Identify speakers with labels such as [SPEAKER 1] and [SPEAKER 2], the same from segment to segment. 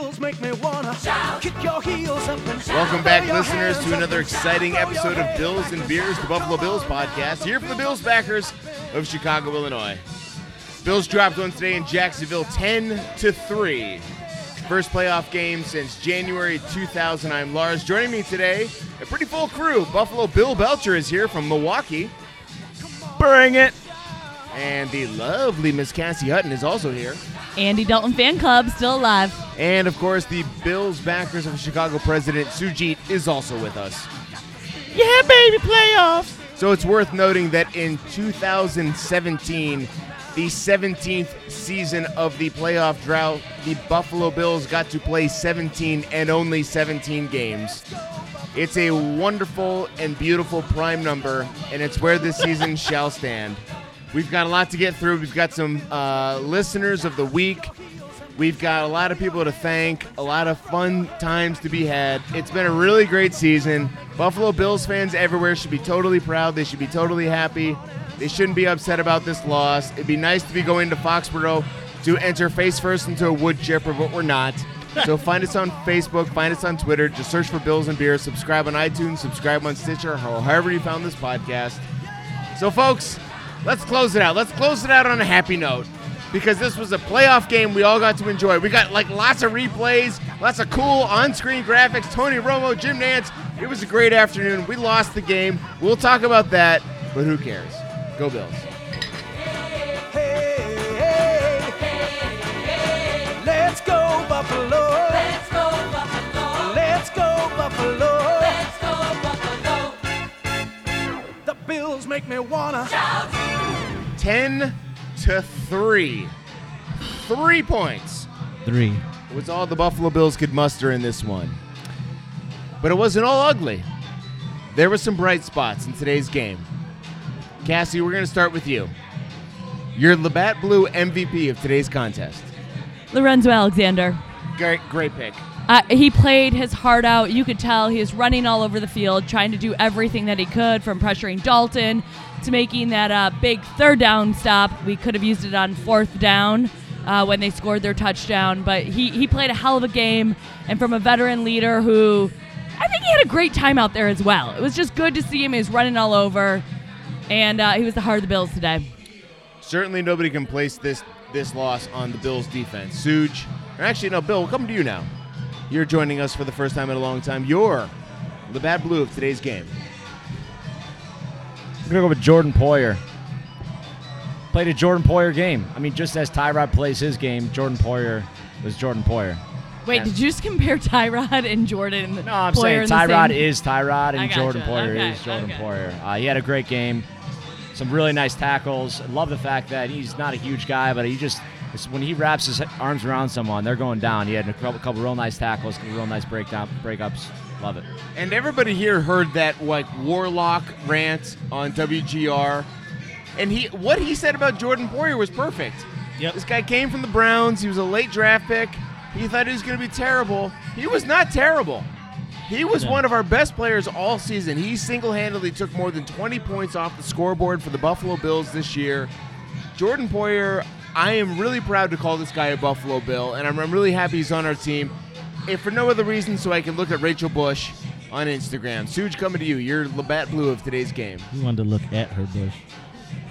[SPEAKER 1] Bills make me wanna kick your heels up and
[SPEAKER 2] Welcome back, listeners, to another exciting
[SPEAKER 1] throw
[SPEAKER 2] episode of Bills and Beers, the Buffalo Bills podcast, here for the Bills backers of Chicago, Illinois. Bills dropped one today in Jacksonville, 10 to 3. First playoff game since January 2000. I'm Lars. Joining me today, a pretty full crew. Buffalo Bill Belcher is here from Milwaukee,
[SPEAKER 3] Bring it.
[SPEAKER 2] and the lovely Miss Cassie Hutton is also here.
[SPEAKER 4] Andy Dalton fan club still alive.
[SPEAKER 2] And of course, the Bills backers of Chicago president Sujit is also with us.
[SPEAKER 3] Yeah, baby, playoffs.
[SPEAKER 2] So it's worth noting that in 2017, the 17th season of the playoff drought, the Buffalo Bills got to play 17 and only 17 games. It's a wonderful and beautiful prime number, and it's where this season shall stand. We've got a lot to get through. We've got some uh, listeners of the week. We've got a lot of people to thank, a lot of fun times to be had. It's been a really great season. Buffalo Bills fans everywhere should be totally proud. They should be totally happy. They shouldn't be upset about this loss. It'd be nice to be going to Foxborough to enter face first into a wood chipper, but we're not. So find us on Facebook, find us on Twitter. Just search for Bills and Beer. Subscribe on iTunes, subscribe on Stitcher, or however you found this podcast. So, folks, let's close it out. Let's close it out on a happy note because this was a playoff game we all got to enjoy. We got like lots of replays, lots of cool on-screen graphics. Tony Romo, Jim Nantz. It was a great afternoon. We lost the game. We'll talk about that, but who cares? Go Bills.
[SPEAKER 1] Hey, hey, let's go Buffalo.
[SPEAKER 5] Let's go Buffalo.
[SPEAKER 1] Let's go Buffalo. The make me wanna.
[SPEAKER 2] 10 to 3. 3 points.
[SPEAKER 3] Three.
[SPEAKER 2] was all the Buffalo Bills could muster in this one. But it wasn't all ugly. There were some bright spots in today's game. Cassie, we're going to start with you. You're Labatt Blue MVP of today's contest.
[SPEAKER 4] Lorenzo Alexander.
[SPEAKER 2] Great, great pick.
[SPEAKER 4] Uh, he played his heart out. You could tell he was running all over the field, trying to do everything that he could, from pressuring Dalton to making that uh, big third down stop. We could have used it on fourth down uh, when they scored their touchdown, but he, he played a hell of a game. And from a veteran leader who I think he had a great time out there as well. It was just good to see him. He was running all over, and uh, he was the heart of the Bills today.
[SPEAKER 2] Certainly nobody can place this this loss on the Bills defense. Suge, actually, no, Bill, we'll come to you now. You're joining us for the first time in a long time. You're the bad Blue of today's game.
[SPEAKER 3] I'm gonna go with Jordan Poyer. Played a Jordan Poyer game. I mean, just as Tyrod plays his game, Jordan Poyer was Jordan Poyer.
[SPEAKER 4] Wait,
[SPEAKER 3] Yeah.
[SPEAKER 4] did you just compare Tyrod and Jordan?
[SPEAKER 3] No, I'm
[SPEAKER 4] Poyer
[SPEAKER 3] saying Tyrod
[SPEAKER 4] same-
[SPEAKER 3] is Tyrod and
[SPEAKER 4] gotcha.
[SPEAKER 3] Jordan Poyer
[SPEAKER 4] Okay,
[SPEAKER 3] is Jordan
[SPEAKER 4] okay.
[SPEAKER 3] Poyer. Uh, he had a great game. Some really nice tackles. Love the fact that he's not a huge guy, but he just it's when he wraps his arms around someone, they're going down. He had a couple, couple real nice tackles, couple real nice breakdown breakups. Love it.
[SPEAKER 2] And everybody here heard that like Warlock rant on WGR, and he what he said about Jordan Poyer was perfect.
[SPEAKER 3] Yep.
[SPEAKER 2] This guy came from the Browns. He was a late draft pick. He thought he was going to be terrible. He was not terrible. He was
[SPEAKER 3] No.
[SPEAKER 2] one of our best players all season. He single-handedly took more than 20 points off the scoreboard for the Buffalo Bills this year. Jordan Poyer, I am really proud to call this guy a Buffalo Bill, and I'm, I'm really happy he's on our team. If for no other reason, so I can look at Rachel Bush on Instagram. Suge, coming to you. You're Labatt Blue of today's game.
[SPEAKER 6] You wanted to look at her bush.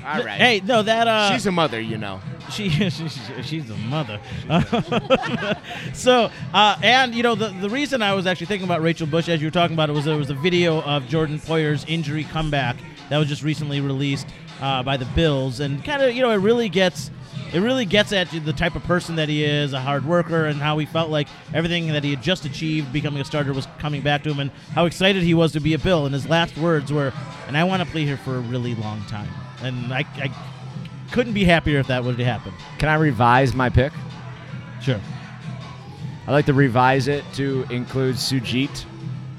[SPEAKER 2] All right.
[SPEAKER 6] Hey, no, that uh,
[SPEAKER 2] she's a mother, you know.
[SPEAKER 6] she, she she's a mother. so, uh, and you know, the the reason I was actually thinking about Rachel Bush as you were talking about it was there was a video of Jordan Poyer's injury comeback that was just recently released uh, by the Bills, and kind of you know it really gets. It really gets at the type of person that he is, a hard worker, and how he felt like everything that he had just achieved, becoming a starter, was coming back to him, and how excited he was to be a Bill. And his last words were, "And I want to play here for a really long time." And I, I couldn't be happier if that would have happened.
[SPEAKER 3] Can I revise my pick?
[SPEAKER 6] Sure.
[SPEAKER 3] I'd like to revise it to include Sujit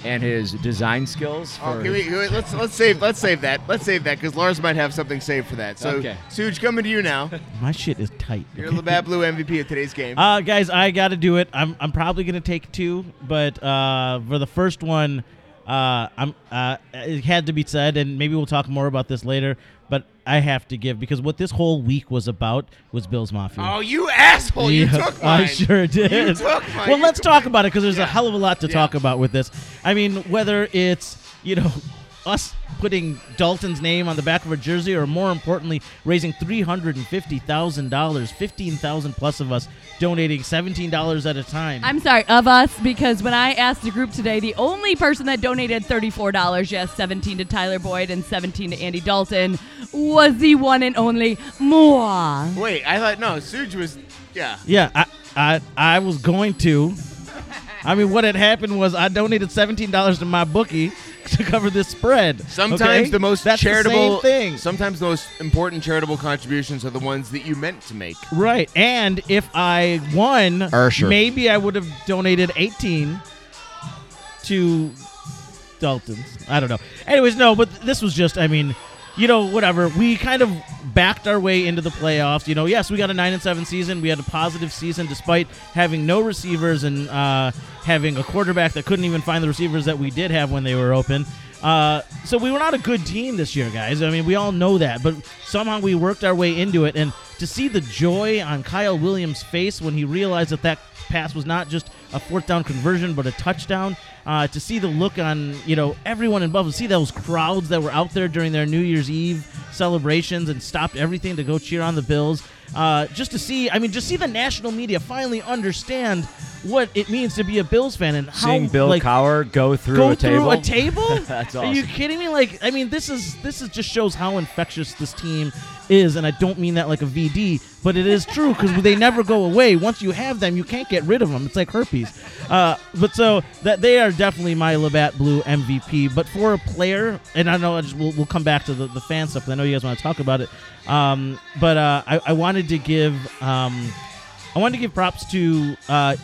[SPEAKER 3] and his design skills. For
[SPEAKER 2] Oh, can we, can we- let's let's save let's save that. Let's save that because Lars might have something saved for that. So,
[SPEAKER 3] Okay.
[SPEAKER 2] Suge, coming to you now.
[SPEAKER 6] My shit is tight.
[SPEAKER 2] You're the Bad Blue MVP of today's game.
[SPEAKER 6] Uh, guys, I got to do it. I'm, I'm probably gonna take two, but uh, for the first one, uh, I'm uh, it had to be said, and maybe we'll talk more about this later. I have to give because what this whole week was about was Bills Mafia.
[SPEAKER 2] Oh, you asshole! You took mine.
[SPEAKER 6] I sure did.
[SPEAKER 2] You took mine.
[SPEAKER 6] Well,
[SPEAKER 2] You
[SPEAKER 6] let's talk about it because there's
[SPEAKER 2] Yeah.
[SPEAKER 6] a hell of a lot to
[SPEAKER 2] Yeah.
[SPEAKER 6] talk about with this. I mean, whether it's you know us putting Dalton's name on the back of our jersey, or more importantly, raising three hundred and fifty thousand dollars, fifteen thousand plus of us donating seventeen dollars at a time.
[SPEAKER 4] I'm sorry, of us, because when I asked the group today, the only person that donated $34, yes, 17 to Tyler Boyd and 17 to Andy Dalton, was the one and only moi.
[SPEAKER 2] Wait, I thought no. Suge was. Yeah.
[SPEAKER 6] yeah, I, I I was going to. I mean, what had happened was I donated seventeen dollars to my bookie to cover this spread.
[SPEAKER 2] Sometimes
[SPEAKER 6] okay?
[SPEAKER 2] the most
[SPEAKER 6] That's
[SPEAKER 2] charitable
[SPEAKER 6] the same thing.
[SPEAKER 2] Sometimes the most important charitable contributions are the ones that you meant to make.
[SPEAKER 6] Right. And if I won,
[SPEAKER 3] Ursher.
[SPEAKER 6] maybe I would have donated 18 to Dalton's. I don't know. Anyways, no, but this was just, I mean, you know, whatever. We kind of backed our way into the playoffs. You know, yes, we got a 9 and 7 season. We had a positive season despite having no receivers and uh, having a quarterback that couldn't even find the receivers that we did have when they were open. Uh, so we were not a good team this year, guys. I mean, we all know that, but somehow we worked our way into it. And to see the joy on Kyle Williams' face when he realized that that pass was not just a fourth down conversion, but a touchdown. Uh, to see the look on you know everyone in Buffalo, see those crowds that were out there during their New Year's Eve celebrations and stopped everything to go cheer on the Bills. Uh, just to see, I mean, just see the national media finally understand what it means to be a Bills fan and how
[SPEAKER 3] Seeing Bill
[SPEAKER 6] like,
[SPEAKER 3] Cowher go through
[SPEAKER 6] go
[SPEAKER 3] a
[SPEAKER 6] through
[SPEAKER 3] table.
[SPEAKER 6] a table.
[SPEAKER 3] That's
[SPEAKER 6] Are you kidding me? Like, I mean, this is this is just shows how infectious this team is, and I don't mean that like a VD, but it is true because they never go away. Once you have them, you can't get rid of them. It's like herpes. Uh, but so that they are definitely my Labatt Blue MVP. But for a player, and I know I just, we'll, we'll come back to the, the fan stuff. I know you guys want to talk about it. Um, but uh, I, I wanted to give um, I wanted to give props to. Uh,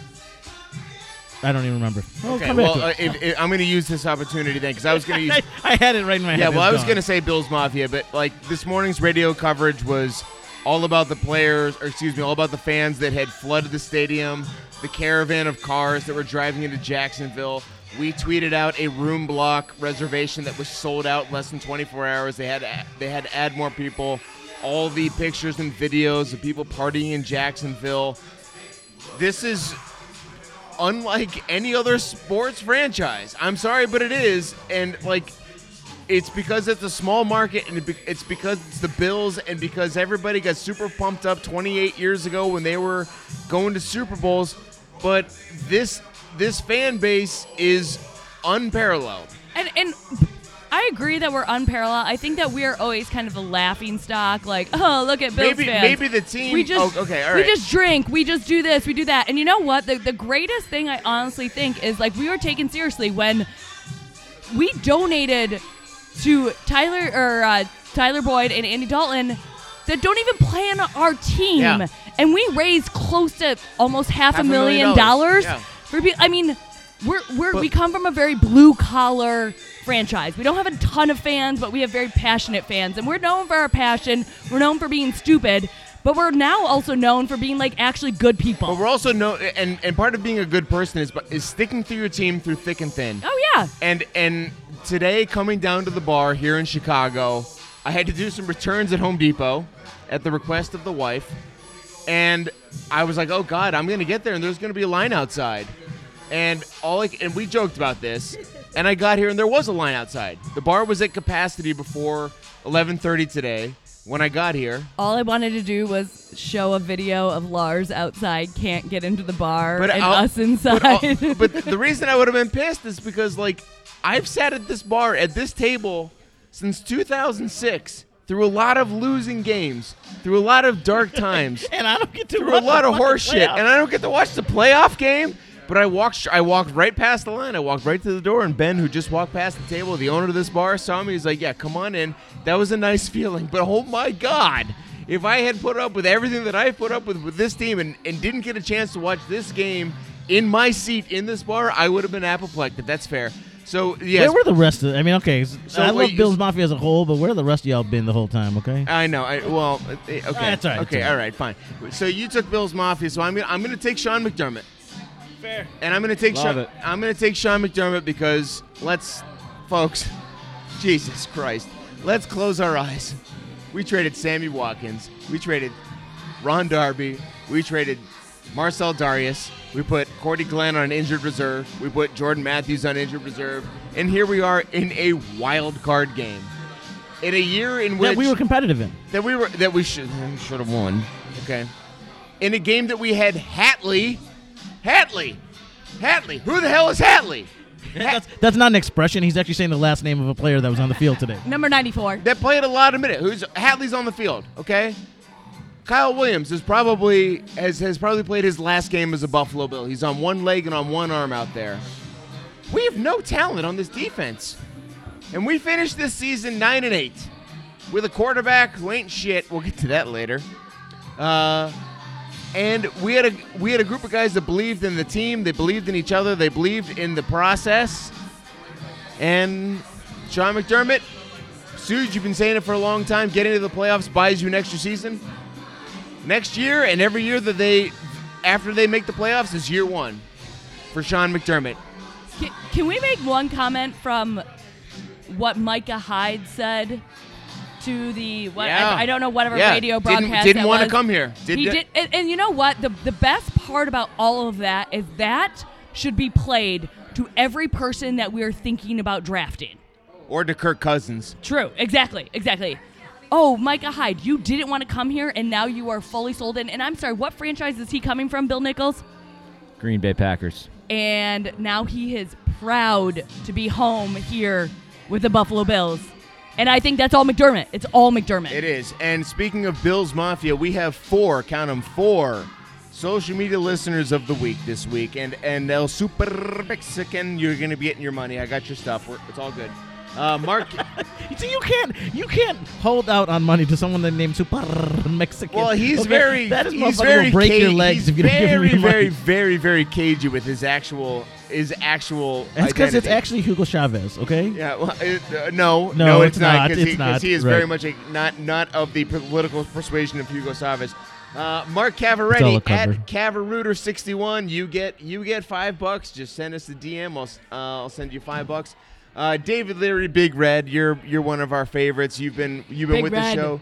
[SPEAKER 6] I don't even remember.
[SPEAKER 2] Okay, well, uh, if, if, I'm going to use this opportunity then because I was going to use.
[SPEAKER 6] I, I had it right in my head.
[SPEAKER 2] yeah, well, I was going to say Bills Mafia, but like this morning's radio coverage was all about the players, or excuse me, all about the fans that had flooded the stadium, the caravan of cars that were driving into Jacksonville. We tweeted out a room block reservation that was sold out in less than 24 hours. They had they had to add more people. All the pictures and videos of people partying in Jacksonville. This is unlike any other sports franchise. I'm sorry, but it is, and like, it's because it's a small market, and it's because it's the Bills, and because everybody got super pumped up 28 years ago when they were going to Super Bowls. But this this fan base is unparalleled.
[SPEAKER 4] And and I agree that we're unparalleled. I think that we are always kind of a laughing stock. Like, oh, look at Bills
[SPEAKER 2] Maybe
[SPEAKER 4] fans.
[SPEAKER 2] maybe the team.
[SPEAKER 4] we just
[SPEAKER 2] oh, okay, all
[SPEAKER 4] we just drink, we just do this, we do that. And you know what? The the greatest thing I honestly think is like we were taken seriously when we donated to Tyler or uh, Tyler Boyd and Andy Dalton that don't even play on our team,
[SPEAKER 2] Yeah.
[SPEAKER 4] and we raised close to almost half,
[SPEAKER 2] Half
[SPEAKER 4] a
[SPEAKER 2] million
[SPEAKER 4] million
[SPEAKER 2] dollars.
[SPEAKER 4] dollars
[SPEAKER 2] Yeah.
[SPEAKER 4] for people. I mean, we're we're
[SPEAKER 2] But-
[SPEAKER 4] we come from a very blue collar franchise. We don't have a ton of fans, but we have very passionate fans, and we're known for our passion. We're known for being stupid. But we're now also known for being like actually good people.
[SPEAKER 2] but we're also no, and and part of being a good person is is sticking through your team through thick and thin.
[SPEAKER 4] oh yeah,
[SPEAKER 2] And and today coming down to the bar here in Chicago, I had to do some returns at Home Depot at the request of the wife. And I was like, "Oh god, I'm going to get there and there's going to be a line outside." And all I, and we joked about this. And I got here and there was a line outside. The bar was at capacity before 11:30 today when I got here.
[SPEAKER 4] all I wanted to do was show a video of Lars outside, can't get into the bar,
[SPEAKER 2] But
[SPEAKER 4] and
[SPEAKER 2] I'll-
[SPEAKER 4] us inside.
[SPEAKER 2] But, I'll- but the reason I would have been pissed is because like I've sat at this bar at this table since 2006 through a lot of losing games, through a lot of dark times,
[SPEAKER 6] and I don't get to
[SPEAKER 2] through a lot
[SPEAKER 6] the
[SPEAKER 2] of
[SPEAKER 6] fucking
[SPEAKER 2] horse shit, and I don't get to watch the playoff game. But I walked, I walked right past the line. I walked right to the door, and Ben, who just walked past the table, the owner of this bar, saw me. He's like, "Yeah, come on in." That was a nice feeling. But oh my god, if I had put up with everything that I put up with with this team, and, and didn't get a chance to watch this game in my seat in this bar, I would have been apoplectic. That's fair. So yes,
[SPEAKER 6] Where were the rest of? I mean, okay, so I love Bills Mafia as a whole, but where the rest of y'all been the whole time? Okay.
[SPEAKER 2] I know. I, well, uh, okay.
[SPEAKER 6] That's all right,
[SPEAKER 2] Okay,
[SPEAKER 6] all
[SPEAKER 2] right, fine. So you took Bills Mafia, so I'm gonna I'm gonna take Sean McDermott.
[SPEAKER 6] Fair.
[SPEAKER 2] And I'm going to take
[SPEAKER 3] Love
[SPEAKER 2] Sean,
[SPEAKER 3] it.
[SPEAKER 2] I'm going to take Sean McDermott because let's folks Jesus Christ. Let's close our eyes. We traded Sammy Watkins. We traded Ron Darby. We traded Marcell Dareus. We put Cordy Glenn on injured reserve. We put Jordan Matthews on injured reserve. And here we are in a wild card game. In a year in which
[SPEAKER 6] that we were competitive in.
[SPEAKER 2] that we were that we should should have won. Okay. In a game that we had Hatley, Hatley, Hatley. Who the hell is Hatley?
[SPEAKER 6] That's, that's not an expression. He's actually saying the last name of a player that was on the field today.
[SPEAKER 4] Number 94.
[SPEAKER 2] that played a lot of minutes. Who's Hatley's on the field? Okay. Kyle Williams is probably has has probably played his last game as a Buffalo Bill. He's on one leg and on one arm out there. We have no talent on this defense, and we finished this season nine and eight with a quarterback who ain't shit. We'll get to that later. Uh, and we had a we had a group of guys that believed in the team. They believed in each other. They believed in the process. And Sean McDermott, Suge, you've been saying it for a long time. Getting to the playoffs buys you an extra season. Next year and every year that they, after they make the playoffs, is year one for Sean McDermott.
[SPEAKER 4] Can, can we make one comment from what Micah Hyde said to the what
[SPEAKER 2] Yeah.
[SPEAKER 4] I, I don't know whatever
[SPEAKER 2] Yeah,
[SPEAKER 4] radio
[SPEAKER 2] didn't-
[SPEAKER 4] broadcast
[SPEAKER 2] didn't wanna come here.
[SPEAKER 4] he
[SPEAKER 2] Didn't-
[SPEAKER 4] did, and, and you know what? The the best part about all of that is that should be played to every person that we're thinking about drafting.
[SPEAKER 2] Or to Kirk Cousins.
[SPEAKER 4] True. Exactly. Exactly. Oh, Micah Hyde, you didn't want to come here, and now you are fully sold in. And I'm sorry, what franchise is he coming from, Bill Nichols?
[SPEAKER 3] Green Bay Packers.
[SPEAKER 4] and now he is proud to be home here with the Buffalo Bills. And I think that's all McDermott. It's all McDermott.
[SPEAKER 2] It is. And speaking of Bills Mafia, we have four, count them, four social media listeners of the week this week. And and El Super Mexican, you're going to be getting your money. I got your stuff. We're, it's all good. Uh, Mark,
[SPEAKER 6] See, you can't you can't hold out on money to someone that named Super Mexican.
[SPEAKER 2] well, he's
[SPEAKER 6] Okay?
[SPEAKER 2] very,
[SPEAKER 6] that is
[SPEAKER 2] he's very
[SPEAKER 6] will break your legs if you don't give him
[SPEAKER 2] very,
[SPEAKER 6] your money.
[SPEAKER 2] very, very, very cagey with his actual, his actual.
[SPEAKER 6] That's because it's actually Hugo Chavez. Okay.
[SPEAKER 2] Yeah, well, it, uh, no,
[SPEAKER 6] No,
[SPEAKER 2] no,
[SPEAKER 6] it's
[SPEAKER 2] it's, not because
[SPEAKER 6] it's
[SPEAKER 2] he,
[SPEAKER 6] not,
[SPEAKER 2] he is
[SPEAKER 6] right.
[SPEAKER 2] very much a, not not of the political persuasion of Hugo Chavez. Uh, Mark Cavaretti at Cavarooter61. You get you get five bucks. Just send us the DM. I'll uh, I'll send you five bucks. Uh, David Leary, Big Red, you're you're one of our favorites. You've been you've been
[SPEAKER 4] Big
[SPEAKER 2] with
[SPEAKER 4] Red.
[SPEAKER 2] the show.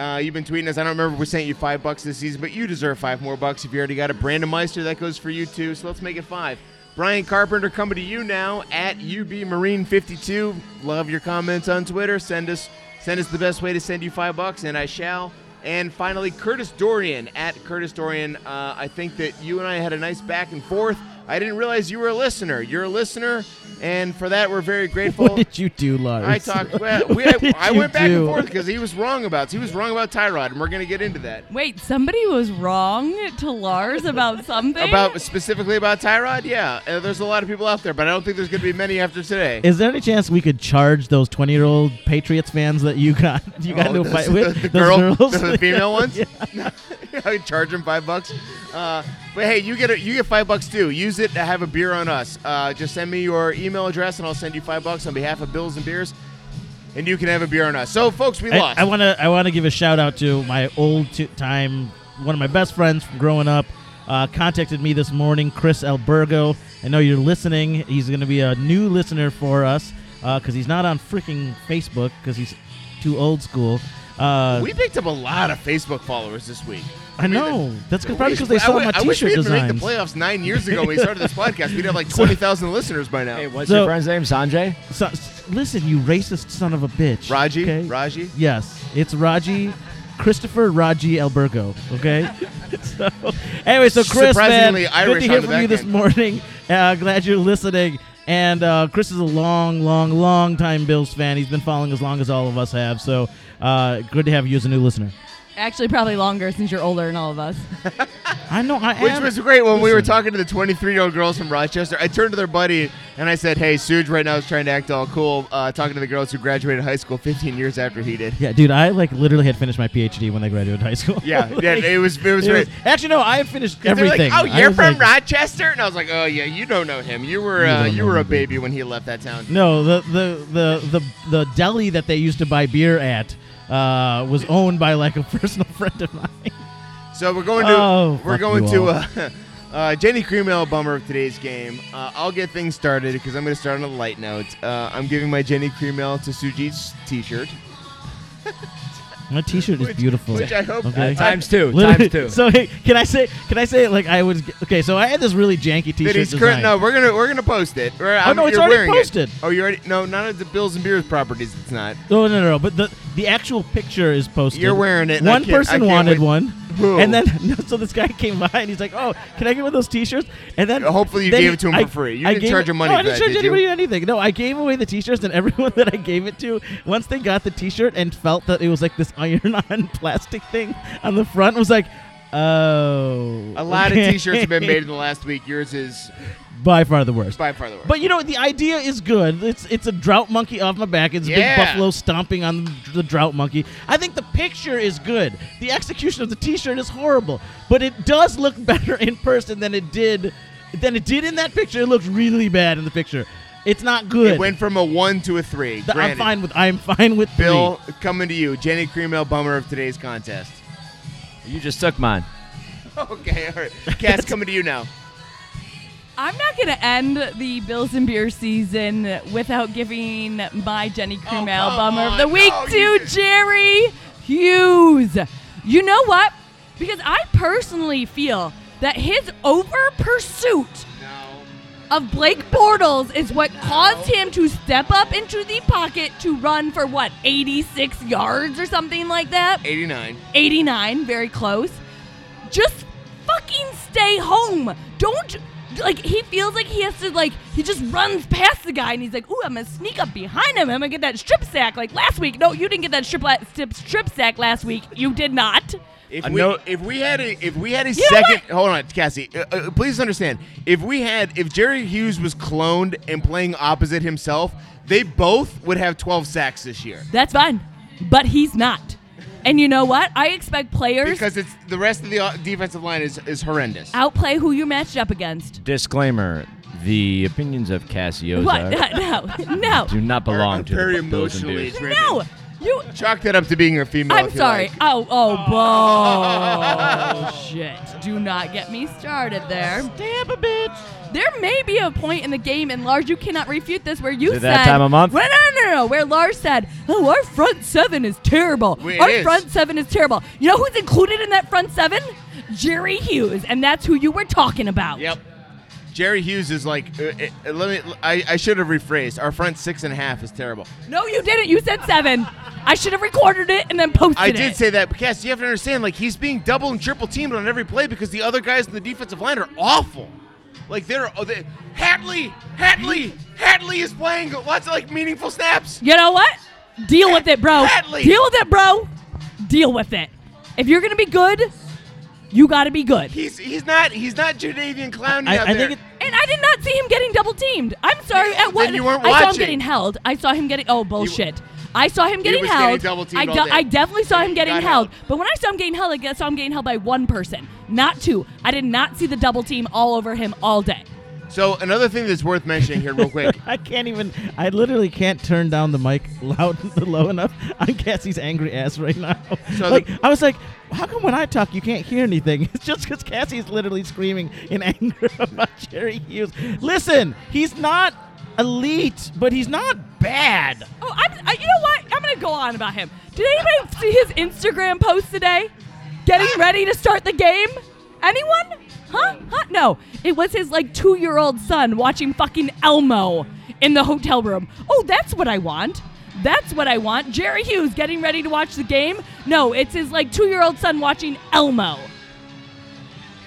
[SPEAKER 2] Uh, you've been tweeting us. I don't remember if we sent you five bucks this season, but you deserve five more bucks if you already got it. Brandon Meister, that goes for you too. So let's make it five. Brian Carpenter coming to you now at UB Marine 52. Love your comments on Twitter. Send us send us the best way to send you five bucks, and I shall. And finally, Curtis Dorian at Curtis Dorian. Uh, I think that you and I had a nice back and forth. I didn't realize you were a listener. You're a listener, and for that we're very grateful.
[SPEAKER 6] What did you do, Lars?
[SPEAKER 2] I talked. Well, we,
[SPEAKER 6] What did
[SPEAKER 2] I
[SPEAKER 6] you
[SPEAKER 2] went back
[SPEAKER 6] do?
[SPEAKER 2] and forth because he was wrong about. He was wrong about Tyrod, and we're gonna get into that.
[SPEAKER 4] Wait, somebody was wrong to Lars about something?
[SPEAKER 2] About specifically about Tyrod, yeah. Uh, there's a lot of people out there, but I don't think there's gonna be many after today.
[SPEAKER 6] Is there any chance we could charge those twenty-year-old Patriots fans that you got you got
[SPEAKER 2] Oh,
[SPEAKER 6] into a
[SPEAKER 2] those-
[SPEAKER 6] fight
[SPEAKER 2] the-
[SPEAKER 6] with?
[SPEAKER 2] the
[SPEAKER 6] those
[SPEAKER 2] girl-
[SPEAKER 6] girls?
[SPEAKER 2] the female ones?
[SPEAKER 6] Yeah.
[SPEAKER 2] I charge him five bucks. Uh, but hey, you get a, you get five bucks too. Use it to have a beer on us. Uh, just send me your email address, and I'll send you five bucks on behalf of Bills and Beers, and you can have a beer on us. So, folks, we lost.
[SPEAKER 6] I want to I want to give a shout out to my old t- time one of my best friends from growing up. Uh, contacted me this morning, Chris Albergo. I know you're listening. He's going to be a new listener for us because he's not on freaking Facebook because he's too old school. Uh,
[SPEAKER 2] we picked up a lot of Facebook followers this week.
[SPEAKER 6] I know. That's 'cause- probably because they saw
[SPEAKER 2] wi-
[SPEAKER 6] my
[SPEAKER 2] I wish we
[SPEAKER 6] T-shirt
[SPEAKER 2] had made
[SPEAKER 6] designs.
[SPEAKER 2] the playoffs nine years ago when we started this podcast. We'd have like twenty thousand listeners by now.
[SPEAKER 3] Hey, what's
[SPEAKER 6] So-
[SPEAKER 3] your friend's name? Sanjay?
[SPEAKER 6] So, s- listen, you racist son of a bitch.
[SPEAKER 2] Raji,
[SPEAKER 6] okay?
[SPEAKER 2] Raji.
[SPEAKER 6] Yes, it's Raji, Christopher Raji Albergo. Okay. so, anyway, so Chris,
[SPEAKER 2] Surprisingly
[SPEAKER 6] man,
[SPEAKER 2] Irish
[SPEAKER 6] good to hear
[SPEAKER 2] the
[SPEAKER 6] from you
[SPEAKER 2] back
[SPEAKER 6] this
[SPEAKER 2] end.
[SPEAKER 6] morning. Uh, glad you're listening. And uh, Chris is a long, long, long time Bills fan. He's been following as long as all of us have. So uh, good to have you as a new listener.
[SPEAKER 4] Actually, probably longer since you're older than all of us.
[SPEAKER 6] I know. I
[SPEAKER 2] Which
[SPEAKER 6] am-
[SPEAKER 2] was great when we were
[SPEAKER 6] listen.
[SPEAKER 2] talking to the 23 year old girls from Rochester. I turned to their buddy and I said, Hey, Suge right now is trying to act all cool, uh, talking to the girls who graduated high school 15 years after he did.
[SPEAKER 6] Yeah, dude, I like literally had finished my PhD when I graduated high school.
[SPEAKER 2] Yeah, yeah it was it was
[SPEAKER 6] It
[SPEAKER 2] great.
[SPEAKER 6] was- actually, no, I had finished
[SPEAKER 2] 'Cause
[SPEAKER 6] everything.
[SPEAKER 2] Like, oh, you're from
[SPEAKER 6] like-
[SPEAKER 2] Rochester, and I was like, oh yeah, you don't know him. You were
[SPEAKER 6] You
[SPEAKER 2] uh, you were a baby when he left that town.
[SPEAKER 6] No, the the the the the deli that they used to buy beer at uh, was owned by like a personal friend of mine.
[SPEAKER 2] So we're going to
[SPEAKER 6] Oh,
[SPEAKER 2] we're going to uh, uh, Genny Cream Ale bummer of today's game. Uh, I'll get things started because I'm going to start on a light note. Uh, I'm giving my Genny Cream Ale to Sujit's T-shirt.
[SPEAKER 6] My T-shirt is
[SPEAKER 2] Which-
[SPEAKER 6] beautiful.
[SPEAKER 2] Which I hope.
[SPEAKER 6] Okay.
[SPEAKER 3] Times two.
[SPEAKER 6] Literally-
[SPEAKER 3] Times two.
[SPEAKER 6] So hey, can I say? Can I say like I was? Okay, so I had this really janky T-shirt design.
[SPEAKER 2] current. No, we're gonna we're gonna post it. Or,
[SPEAKER 6] Oh,
[SPEAKER 2] um,
[SPEAKER 6] no, it's
[SPEAKER 2] you're
[SPEAKER 6] already posted.
[SPEAKER 2] It. Oh, you already? No, none of the Bills and Beers properties. It's not.
[SPEAKER 6] No, no, no, no. But the the actual picture is posted.
[SPEAKER 2] You're wearing it,
[SPEAKER 6] One person wanted one, And then so this guy came by and he's like, "Oh, can I get one of those T-shirts?" And then
[SPEAKER 2] Hopefully you gave it to him
[SPEAKER 6] I-
[SPEAKER 2] for free. You
[SPEAKER 6] I
[SPEAKER 2] didn't charge him money
[SPEAKER 6] No, I didn't
[SPEAKER 2] that,
[SPEAKER 6] charge
[SPEAKER 2] did you?
[SPEAKER 6] anybody anything. No, I gave away the T-shirts, and everyone that I gave it to, once they got the T-shirt and felt that it was like this iron-on plastic thing on the front, was like, "Oh."
[SPEAKER 2] A lot of T-shirts have been made in the last week. Yours is
[SPEAKER 6] by far the worst.
[SPEAKER 2] by far the worst.
[SPEAKER 6] But you know the idea is good. It's it's a drought monkey off my back. It's a
[SPEAKER 2] Yeah.
[SPEAKER 6] big buffalo stomping on the drought monkey. I think the picture is good. The execution of the T-shirt is horrible, but it does look better in person than it did than it did in that picture. It looks really bad in the picture. It's not good.
[SPEAKER 2] it went from a one to a three.
[SPEAKER 6] Th- I'm
[SPEAKER 2] Granted.
[SPEAKER 6] fine with I'm fine with three.
[SPEAKER 2] Bill, coming to you, Genny Cream Ale bummer of today's contest.
[SPEAKER 3] You just took mine.
[SPEAKER 2] Okay, all right. Cass, coming to you now.
[SPEAKER 4] I'm not going to end the Bills and Beer season without giving my Genny Cream
[SPEAKER 2] Ale Oh,
[SPEAKER 4] Bummer of the Week
[SPEAKER 2] No,
[SPEAKER 4] to
[SPEAKER 2] you
[SPEAKER 4] Jerry Hughes. You know what? Because I personally feel that his over pursuit
[SPEAKER 2] No.
[SPEAKER 4] Of Blake Bortles is what caused him to step up into the pocket to run for what, 86 yards or something like that?
[SPEAKER 2] 89.
[SPEAKER 4] 89, very close. Just fucking stay home. Don't like he feels like he has to like he just runs past the guy and he's like, "Ooh, I'm gonna sneak up behind him. I'm gonna get that strip sack like last week." No, you didn't get that strip la- strip, strip sack last week. You did not.
[SPEAKER 2] If
[SPEAKER 3] A
[SPEAKER 2] we
[SPEAKER 3] note-
[SPEAKER 2] if we had a if we had a
[SPEAKER 4] You
[SPEAKER 2] second hold on Cassie uh, uh, please understand if we had if Jerry Hughes was cloned and playing opposite himself they both would have 12 sacks this year
[SPEAKER 4] That's fine, but he's not. And you know what? I expect players
[SPEAKER 2] because it's the rest of the uh, defensive line is is horrendous.
[SPEAKER 4] outplay who you matched up against.
[SPEAKER 3] Disclaimer: The opinions of Cassioza
[SPEAKER 4] What? No, no,
[SPEAKER 3] do not belong
[SPEAKER 2] I'm
[SPEAKER 3] to
[SPEAKER 2] very
[SPEAKER 3] the Bills and
[SPEAKER 2] emotionally
[SPEAKER 3] Bears.
[SPEAKER 4] no. You
[SPEAKER 2] Chalk that up to being a female.
[SPEAKER 4] I'm
[SPEAKER 2] if you
[SPEAKER 4] sorry.
[SPEAKER 2] like.
[SPEAKER 4] Oh, oh, oh, shit. Do not get me started there.
[SPEAKER 6] Damn a bitch.
[SPEAKER 4] There may be a point in the game, and Lars, you cannot refute this, where you
[SPEAKER 3] Is it
[SPEAKER 4] said.
[SPEAKER 3] that time of month?
[SPEAKER 4] Well, no, no, no, no. Where Lars said, oh, our front seven is terrible.
[SPEAKER 2] Well, it
[SPEAKER 4] our
[SPEAKER 2] is.
[SPEAKER 4] front seven is terrible. You know who's included in that front seven? Jerry Hughes, and that's who you were talking about.
[SPEAKER 2] Yep. Jerry Hughes is like. Uh, uh, let me. I, I should have rephrased. Our front six and a half is terrible.
[SPEAKER 4] No, you didn't. You said seven. I should have recorded it and then posted
[SPEAKER 2] I
[SPEAKER 4] it.
[SPEAKER 2] did say that, but Cass, you have to understand. Like he's being double and triple teamed on every play because the other guys in the defensive line are awful. Like they're, oh, they, Hatley, Hatley, Hatley is playing lots of like meaningful snaps.
[SPEAKER 4] You know what? Deal with it, bro.
[SPEAKER 2] Hadley.
[SPEAKER 4] Deal with it, bro. Deal with it. If you're gonna be good, you gotta be good.
[SPEAKER 2] He's he's not he's not Jadeveon Clowney
[SPEAKER 6] I,
[SPEAKER 2] out
[SPEAKER 6] I
[SPEAKER 2] there.
[SPEAKER 6] think it,
[SPEAKER 4] And I did not see him getting double teamed. I'm sorry.
[SPEAKER 2] Then
[SPEAKER 4] At what?
[SPEAKER 2] you weren't
[SPEAKER 4] I saw him getting held. I saw him getting. Oh bullshit. I saw him getting
[SPEAKER 2] was getting
[SPEAKER 4] held.
[SPEAKER 2] double-teamed
[SPEAKER 4] I, de- I definitely saw him
[SPEAKER 2] He
[SPEAKER 4] getting held.
[SPEAKER 2] held.
[SPEAKER 4] But when I saw him getting held, I guess saw him getting held by one person, not two. I did not see the double team all over him all day.
[SPEAKER 2] So another thing that's worth mentioning here, real quick.
[SPEAKER 6] I can't even. I literally can't turn down the mic loud, low enough on Cassie's angry ass right now.
[SPEAKER 2] So
[SPEAKER 6] like
[SPEAKER 2] the-
[SPEAKER 6] I was like, how come when I talk you can't hear anything? It's just because Cassie's literally screaming in anger about Jerry Hughes. Listen, he's not elite, but he's not bad.
[SPEAKER 4] Oh, I'm, I, you know what? I'm gonna go on about him. Did anybody see his Instagram post today? Getting ready to start the game? Anyone? Huh? Huh? No. It was his like two-year-old son watching fucking Elmo in the hotel room. Oh, that's what I want. That's what I want. Jerry Hughes getting ready to watch the game. No, it's his like two-year-old son watching Elmo.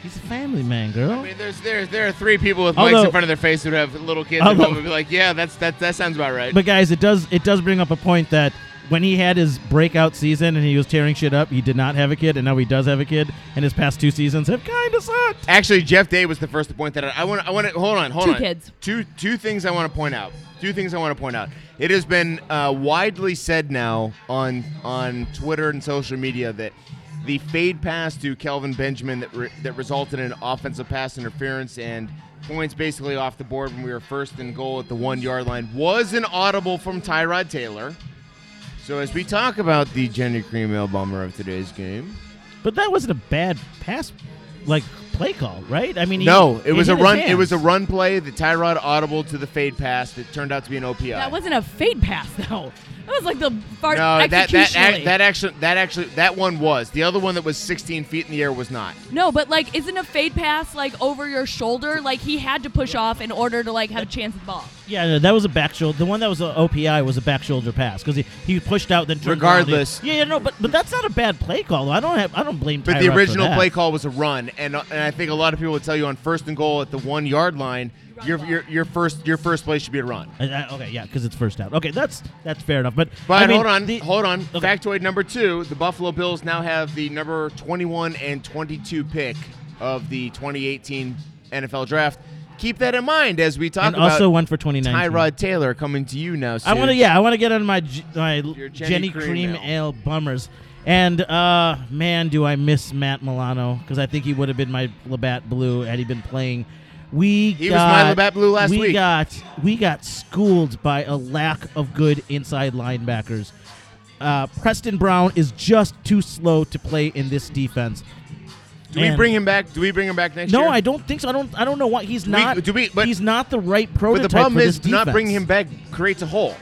[SPEAKER 6] He's a family man, girl.
[SPEAKER 2] I mean, there's there there are three people with
[SPEAKER 6] Although-
[SPEAKER 2] mics in front of their face who have little kids at
[SPEAKER 6] Although-
[SPEAKER 2] home and be like, yeah, that's that that sounds about right.
[SPEAKER 6] But guys, it does it does bring up a point that when he had his breakout season and he was tearing shit up, he did not have a kid, and now he does have a kid, and his past two seasons have kind of sucked.
[SPEAKER 2] Actually, Jeff Day was the first to point that out. I want I want to hold on, hold
[SPEAKER 4] Two
[SPEAKER 2] on.
[SPEAKER 4] kids.
[SPEAKER 2] Two two things I want to point out. Two things I want to point out. It has been uh, widely said now on on Twitter and social media that the fade pass to Kelvin Benjamin that re- that resulted in offensive pass interference and points basically off the board when we were first and goal at the one yard line was an audible from Tyrod Taylor. So as we talk about the Genny Cream bummer of today's game,
[SPEAKER 6] But that wasn't a bad pass, like play call, right? I mean, he-
[SPEAKER 2] No, it was a run. It was a run play. The Tyrod audible to the fade pass that turned out to be an OPI.
[SPEAKER 4] That wasn't a fade pass though. That was like the far
[SPEAKER 2] no, that that
[SPEAKER 4] executionally.
[SPEAKER 2] ac- that actually that actually that one was the other one that was 16 feet in the air was not.
[SPEAKER 4] No, but like, isn't a fade pass like over your shoulder? Like he had to push off in order to like have a chance at the ball.
[SPEAKER 6] Yeah, no, that was a back shoulder. The one that was an OPI was a back shoulder pass because he, he pushed out then turned around.
[SPEAKER 2] Regardless.
[SPEAKER 6] Yeah, yeah, no, but but that's not a bad play call. though. I don't have I don't blame.
[SPEAKER 2] But
[SPEAKER 6] Tyrod
[SPEAKER 2] the
[SPEAKER 6] for
[SPEAKER 2] original
[SPEAKER 6] that.
[SPEAKER 2] play call was a run, and uh, and I think a lot of people would tell you on first and goal at the one yard line, your your your first your first play should be a run.
[SPEAKER 6] Uh, uh, okay, yeah, because it's first out. Okay, that's that's fair enough. But
[SPEAKER 2] But
[SPEAKER 6] I mean,
[SPEAKER 2] hold on,
[SPEAKER 6] the-
[SPEAKER 2] hold on.
[SPEAKER 6] Okay.
[SPEAKER 2] Factoid number two: the Buffalo Bills now have the number 21 and 22 pick of the 2018 NFL Draft. Keep that in mind as we talk
[SPEAKER 6] and
[SPEAKER 2] about
[SPEAKER 6] also one for 2019.
[SPEAKER 2] Tyrod Taylor coming to you now.
[SPEAKER 6] I want to, yeah, I want to get on my my Genny,
[SPEAKER 2] Genny
[SPEAKER 6] Cream,
[SPEAKER 2] Cream
[SPEAKER 6] Ale.
[SPEAKER 2] Ale.
[SPEAKER 6] bummers. And uh, man, do I miss Matt Milano because I think he would have been my Labatt Blue had he been playing. We
[SPEAKER 2] He was
[SPEAKER 6] got,
[SPEAKER 2] my Labatt Blue last
[SPEAKER 6] we
[SPEAKER 2] week.
[SPEAKER 6] got we got schooled by a lack of good inside linebackers. Uh, Preston Brown is just too slow to play in this defense.
[SPEAKER 2] Do we bring him back? Do we bring him back next
[SPEAKER 6] No,
[SPEAKER 2] year?
[SPEAKER 6] No, I don't think so. I don't. I don't know why he's
[SPEAKER 2] Do we-
[SPEAKER 6] not.
[SPEAKER 2] do we- but-
[SPEAKER 6] he's not the right
[SPEAKER 2] But
[SPEAKER 6] prototype
[SPEAKER 2] the problem
[SPEAKER 6] for
[SPEAKER 2] is
[SPEAKER 6] this
[SPEAKER 2] not bringing him back creates a hole.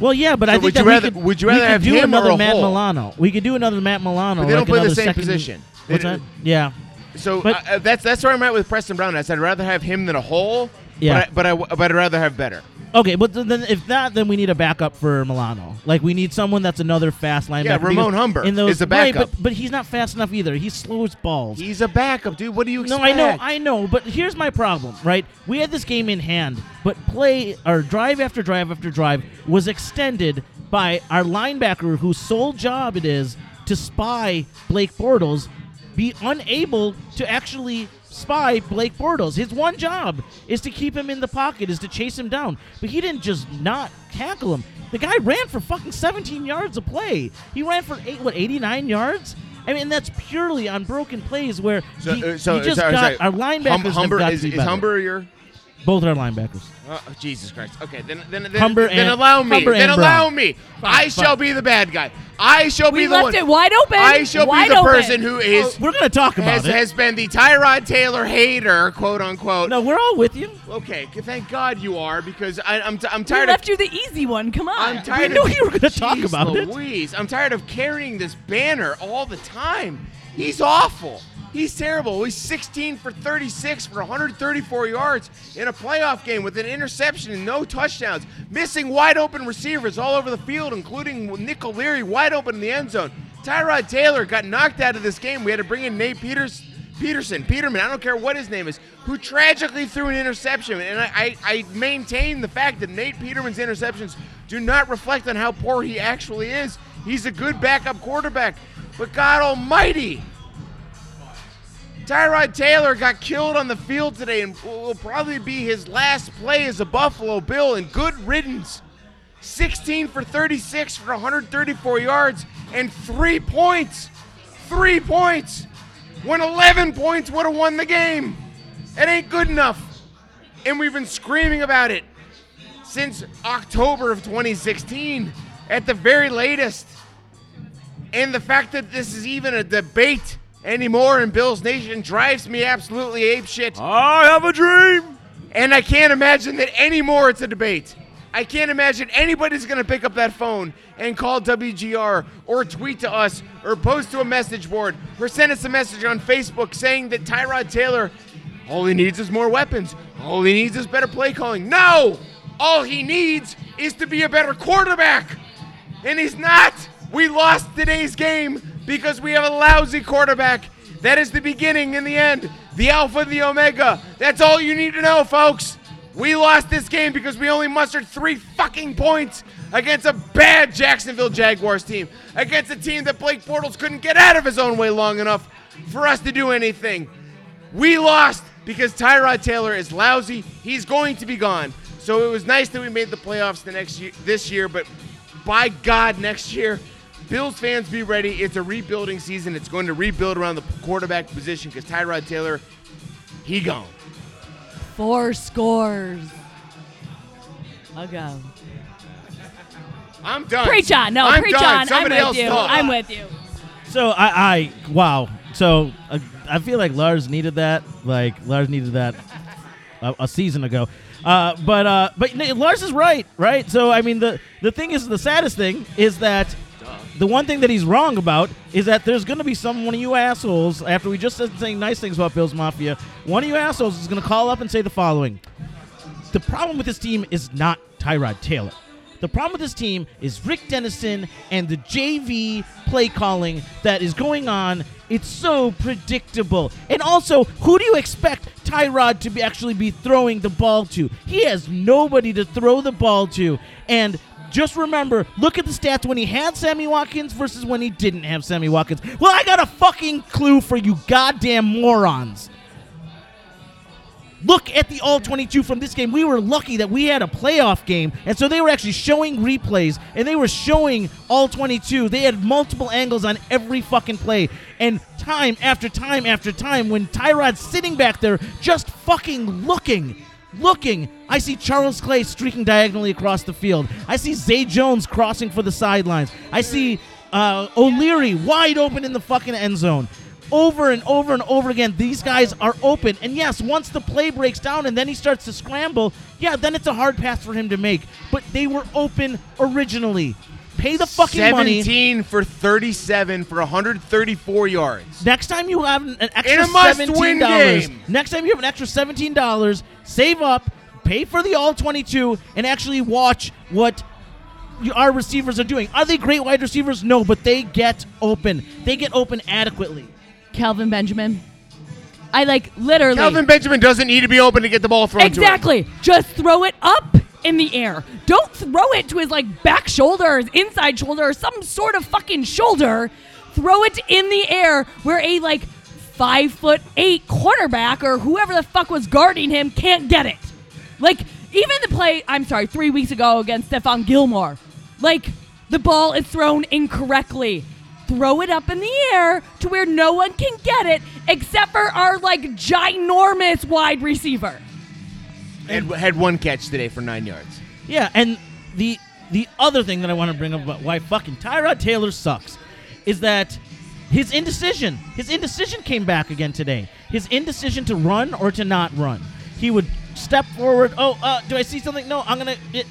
[SPEAKER 6] Well, yeah, but I think
[SPEAKER 2] would
[SPEAKER 6] that
[SPEAKER 2] you
[SPEAKER 6] we
[SPEAKER 2] rather-
[SPEAKER 6] could,
[SPEAKER 2] would you
[SPEAKER 6] we
[SPEAKER 2] rather
[SPEAKER 6] could
[SPEAKER 2] have
[SPEAKER 6] do
[SPEAKER 2] him or
[SPEAKER 6] another
[SPEAKER 2] a
[SPEAKER 6] Matt
[SPEAKER 2] hole?
[SPEAKER 6] Milano. We could do another Matt Milano.
[SPEAKER 2] But they don't play the same position.
[SPEAKER 6] What's that? Yeah.
[SPEAKER 2] So
[SPEAKER 6] But-
[SPEAKER 2] uh, that's that's where I'm at with Preston Brown. I said I'd rather have him than a hole.
[SPEAKER 6] Yeah.
[SPEAKER 2] But I, but I but I'd rather have better.
[SPEAKER 6] Okay, but then if not, then we need a backup for Milano. Like we need someone that's another fast linebacker.
[SPEAKER 2] Yeah, Ramon Humber
[SPEAKER 6] in those,
[SPEAKER 2] is a
[SPEAKER 6] right,
[SPEAKER 2] backup.
[SPEAKER 6] but, but he's not fast enough either. He's slow as balls.
[SPEAKER 2] He's a backup, dude. What do you expect? No.
[SPEAKER 6] I know, I know, but here's my problem, right? We had this game in hand, but play or drive after drive after drive was extended by our linebacker whose sole job it is to spy Blake Bortles be unable to actually spy Blake Bortles. His one job is to keep him in the pocket, is to chase him down. But he didn't just not tackle him. The guy ran for fucking 17 yards a play. He ran for eight, what 89 yards. I mean, that's purely on broken plays where
[SPEAKER 2] So,
[SPEAKER 6] he,
[SPEAKER 2] uh, so
[SPEAKER 6] he just
[SPEAKER 2] sorry,
[SPEAKER 6] got
[SPEAKER 2] sorry.
[SPEAKER 6] our linebackers
[SPEAKER 2] Hum- Humber is, is. Humber your
[SPEAKER 6] Both are linebackers.
[SPEAKER 2] Uh, oh, Jesus Christ. Okay, then then then,
[SPEAKER 6] Humber
[SPEAKER 2] then
[SPEAKER 6] and-
[SPEAKER 2] allow me.
[SPEAKER 6] Humber
[SPEAKER 2] then
[SPEAKER 6] and
[SPEAKER 2] allow
[SPEAKER 6] Brown.
[SPEAKER 2] me.
[SPEAKER 6] Fine,
[SPEAKER 2] I
[SPEAKER 6] fine.
[SPEAKER 2] shall be the bad guy. I shall
[SPEAKER 4] We
[SPEAKER 2] be the
[SPEAKER 4] left
[SPEAKER 2] one.
[SPEAKER 4] it wide open.
[SPEAKER 2] I shall
[SPEAKER 4] wide
[SPEAKER 2] be the
[SPEAKER 4] open.
[SPEAKER 2] person who is
[SPEAKER 6] We're gonna talk about
[SPEAKER 2] has,
[SPEAKER 6] it.
[SPEAKER 2] has been the Tyrod Taylor hater, quote unquote.
[SPEAKER 6] no, we're all with you.
[SPEAKER 2] Okay, thank God you are because I, I'm t- I'm
[SPEAKER 4] We
[SPEAKER 2] tired
[SPEAKER 4] left
[SPEAKER 2] of
[SPEAKER 4] you the easy one. Come on.
[SPEAKER 2] I'm tired
[SPEAKER 6] knew
[SPEAKER 2] of
[SPEAKER 6] you were gonna talk
[SPEAKER 2] Jeez
[SPEAKER 6] about it.
[SPEAKER 2] Louise, I'm tired of carrying this banner all the time. He's awful. He's terrible. He's 16 for 36 for 134 yards in a playoff game with an interception and no touchdowns, missing wide open receivers all over the field, including Nick O'Leary wide open in the end zone. Tyrod Taylor got knocked out of this game. We had to bring in Nate Peters, Peterson, Peterman, I don't care what his name is, who tragically threw an interception. And I, I, I maintain the fact that Nate Peterman's interceptions do not reflect on how poor he actually is. He's a good backup quarterback. But God Almighty, Tyrod Taylor got killed on the field today and will probably be his last play as a Buffalo Bill and good riddance. 16 for 36 for 134 yards and three points. Three points. When 11 points would have won the game. It ain't good enough. And we've been screaming about it since October of 2016 at the very latest. And the fact that this is even a debate anymore in Bills Nation drives me absolutely apeshit.
[SPEAKER 3] I have a dream.
[SPEAKER 2] And I can't imagine that anymore it's a debate. I can't imagine anybody's going to pick up that phone and call WGR or tweet to us or post to a message board or send us a message on Facebook saying that Tyrod Taylor, all he needs is more weapons. All he needs is better play calling. No! All he needs is to be a better quarterback. And he's not. We lost today's game because we have a lousy quarterback. That is the beginning and the end. The alpha, the omega. That's all you need to know, folks. We lost this game because we only mustered three fucking points against a bad Jacksonville Jaguars team. Against a team that Blake Bortles couldn't get out of his own way long enough for us to do anything. We lost because Tyrod Taylor is lousy. He's going to be gone. So it was nice that we made the playoffs the next year, this year, but by God, next year, Bills fans be ready. It's a rebuilding season. It's going to rebuild around the quarterback position because Tyrod Taylor, he gone.
[SPEAKER 4] Four scores ago.
[SPEAKER 2] I'm done.
[SPEAKER 4] Preach on. No,
[SPEAKER 2] I'm
[SPEAKER 4] preach
[SPEAKER 2] done.
[SPEAKER 4] on. I'm
[SPEAKER 2] Somebody
[SPEAKER 4] with
[SPEAKER 2] else
[SPEAKER 4] you.
[SPEAKER 2] talk.
[SPEAKER 4] I'm with you.
[SPEAKER 6] So I, I wow. So uh, I feel like Lars needed that. Like Lars needed that a, a season ago. Uh, but uh, but Lars is right, right? So I mean, the the thing is, the saddest thing is that the one thing that he's wrong about is that there's going to be some one of you assholes after we just said saying nice things about Bills Mafia. One of you assholes is going to call up and say the following: The problem with this team is not Tyrod Taylor. The problem with this team is Rick Dennison and the JV play calling that is going on. It's so predictable. And also, who do you expect Tyrod to be actually be throwing the ball to? He has nobody to throw the ball to. And just remember, look at the stats when he had Sammy Watkins versus when he didn't have Sammy Watkins. Well, I got a fucking clue for you goddamn morons. Look at the all 22 from this game. We were lucky that we had a playoff game, and so they were actually showing replays and they were showing all 22. They had multiple angles on every fucking play. And time after time after time, when Tyrod's sitting back there just fucking looking, looking, I see Charles Clay streaking diagonally across the field. I see Zay Jones crossing for the sidelines. I see uh, O'Leary wide open in the fucking end zone over and over and over again, these guys are open. And yes, once the play breaks down and then he starts to scramble, yeah, then it's a hard pass for him to make. But they were open originally. Pay the fucking money.
[SPEAKER 2] 17 for 37 for 134 yards.
[SPEAKER 6] Next time you have an extra
[SPEAKER 2] In a must-win
[SPEAKER 6] seventeen dollars.
[SPEAKER 2] game.
[SPEAKER 6] Next time you have an extra seventeen dollars, save up, pay for the all twenty-two, and actually watch what our receivers are doing. Are they great wide receivers? No, but they get open. They get open adequately.
[SPEAKER 4] Kelvin Benjamin. I like literally.
[SPEAKER 2] Kelvin Benjamin doesn't need to be open to get the ball thrown to him.
[SPEAKER 4] Exactly. Just throw it up in the air. Don't throw it to his like back shoulder his inside shoulder or some sort of fucking shoulder. Throw it in the air where a like five foot eight quarterback or whoever the fuck was guarding him can't get it. Like even the play, I'm sorry, three weeks ago against Stephon Gilmore. Like the ball is thrown incorrectly. Throw it up in the air to where no one can get it except for our like ginormous wide receiver.
[SPEAKER 2] Had, had one catch today for nine yards.
[SPEAKER 6] Yeah, and the the other thing that I want to bring up about why fucking Tyrod Taylor sucks is that his indecision, his indecision came back again today. His indecision to run or to not run. He would step forward. Oh, uh, do I see something? No, I'm gonna. It.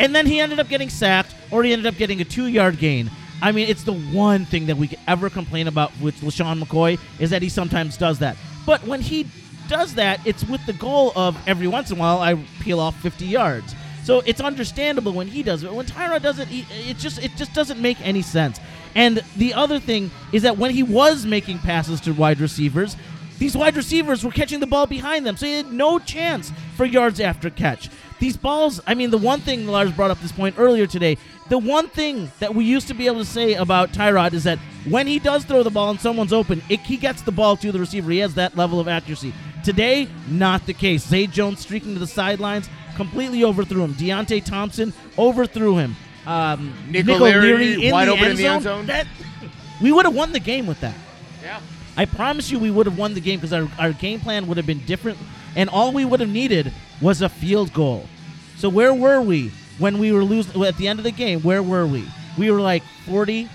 [SPEAKER 6] And then he ended up getting sacked, or he ended up getting a two-yard gain. I mean, it's the one thing that we could ever complain about with LeSean McCoy is that he sometimes does that. But when he does that, it's with the goal of every once in a while I peel off 50 yards. So it's understandable when he does it. When Tyrod does it, it just it just doesn't make any sense. And the other thing is that when he was making passes to wide receivers, these wide receivers were catching the ball behind them, so he had no chance for yards after catch. These balls, I mean, the one thing Lars brought up this point earlier today, the one thing that we used to be able to say about Tyrod is that when he does throw the ball and someone's open, it, he gets the ball to the receiver. He has that level of accuracy. Today, not the case. Zay Jones streaking to the sidelines, completely overthrew him. Deonte Thompson overthrew him. Um,
[SPEAKER 2] Nick O'Leary wide
[SPEAKER 6] the
[SPEAKER 2] open
[SPEAKER 6] end
[SPEAKER 2] in the end
[SPEAKER 6] zone.
[SPEAKER 2] zone.
[SPEAKER 6] That, we would have won the game with that.
[SPEAKER 2] Yeah.
[SPEAKER 6] I promise you we would have won the game because our, our game plan would have been different, and all we would have needed was a field goal. So where were we when we were losing at the end of the game? Where were we? We were like 40,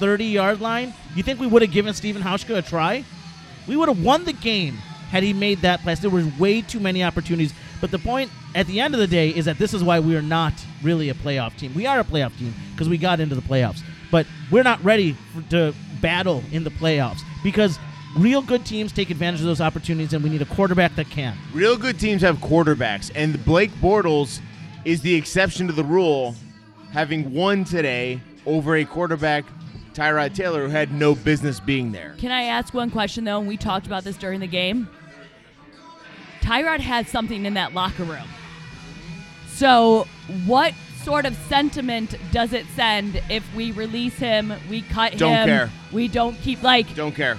[SPEAKER 6] 30 yard line. You think we would have given Stephen Hauschka a try? We would have won the game had he made that pass. There were way too many opportunities. But the point at the end of the day is that this is why we are not really a playoff team. We are a playoff team because we got into the playoffs, but we're not ready for, to battle in the playoffs because real good teams take advantage of those opportunities, and we need a quarterback that can.
[SPEAKER 2] Real good teams have quarterbacks, and Blake Bortles is the exception to the rule, having won today over a quarterback, Tyrod Taylor, who had no business being there.
[SPEAKER 4] Can I ask one question though? And we talked about this during the game. Tyrod had something in that locker room. So, what sort of sentiment does it send if we release him, we cut him?
[SPEAKER 2] Don't
[SPEAKER 4] him,
[SPEAKER 2] care.
[SPEAKER 4] we don't keep like
[SPEAKER 2] Don't care.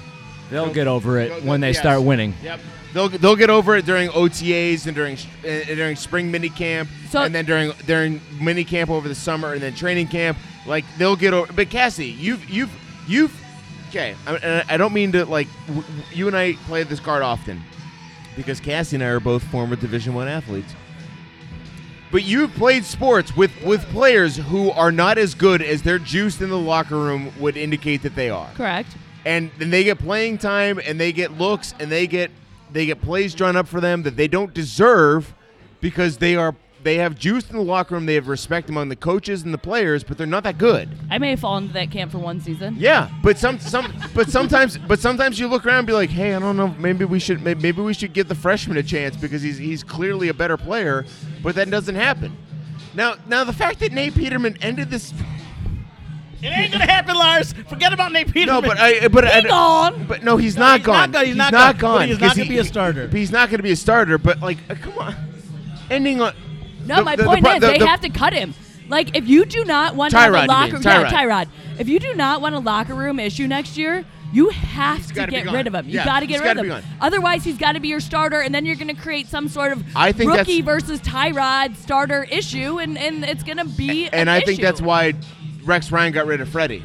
[SPEAKER 3] They'll get over it when they
[SPEAKER 2] yes.
[SPEAKER 3] start winning.
[SPEAKER 2] Yep. They'll, they'll get over it during OTAs and during uh, during spring mini camp
[SPEAKER 4] So-
[SPEAKER 2] and then during during mini camp over the summer and then training camp. Like they'll get over. But Cassie, you've you've you've okay. I, I don't mean to like w- w- you and I play this card often because Cassie and I are both former Division One athletes. But you've played sports with with players who are not as good as their juice in the locker room would indicate that they are.
[SPEAKER 4] correct.
[SPEAKER 2] and then they get playing time and they get looks and they get they get plays drawn up for them that they don't deserve because they are they have juice in the locker room. They have respect among the coaches and the players, but they're not that good.
[SPEAKER 4] I may fall into that camp for one season.
[SPEAKER 2] Yeah, but some some but sometimes but sometimes you look around and be like, hey, I don't know, maybe we should maybe we should give the freshman a chance because he's he's clearly a better player, but that doesn't happen. Now now the fact that Nate Peterman ended this
[SPEAKER 6] It ain't gonna happen, Lars. Forget about Nate Peterman.
[SPEAKER 2] no, but I but I,
[SPEAKER 4] gone.
[SPEAKER 2] but no, he's
[SPEAKER 6] No,
[SPEAKER 2] not
[SPEAKER 6] he's
[SPEAKER 2] gone.
[SPEAKER 6] not gone. He's not gone.
[SPEAKER 2] gone.
[SPEAKER 6] He's not
[SPEAKER 2] 'cause
[SPEAKER 6] gonna be a starter.
[SPEAKER 2] He's not going to be a starter. But like, uh, come on, ending on.
[SPEAKER 4] No,
[SPEAKER 2] the-
[SPEAKER 4] my
[SPEAKER 2] the- the
[SPEAKER 4] point
[SPEAKER 2] pro-
[SPEAKER 4] is
[SPEAKER 2] the-
[SPEAKER 4] they
[SPEAKER 2] the-
[SPEAKER 4] have to cut him. Like if you do not want to have
[SPEAKER 2] Tyrod,
[SPEAKER 4] a
[SPEAKER 2] you
[SPEAKER 4] locker
[SPEAKER 2] mean,
[SPEAKER 4] yeah,
[SPEAKER 2] Tyrod.
[SPEAKER 4] Tyrod. If you do not want a locker room issue next year, you have to
[SPEAKER 2] gotta be
[SPEAKER 4] get
[SPEAKER 2] gone.
[SPEAKER 4] rid of him. You
[SPEAKER 2] Yeah,
[SPEAKER 4] got to
[SPEAKER 2] he's
[SPEAKER 4] get rid
[SPEAKER 2] gotta
[SPEAKER 4] of
[SPEAKER 2] be
[SPEAKER 4] him.
[SPEAKER 2] gone.
[SPEAKER 4] Otherwise, he's got to be your starter, and then you're going to create some sort of
[SPEAKER 2] I think
[SPEAKER 4] rookie
[SPEAKER 2] that's-
[SPEAKER 4] versus Tyrod starter issue, and, and it's going to be.
[SPEAKER 2] And
[SPEAKER 4] an
[SPEAKER 2] I think
[SPEAKER 4] issue.
[SPEAKER 2] that's why Rex Ryan got rid of Freddie.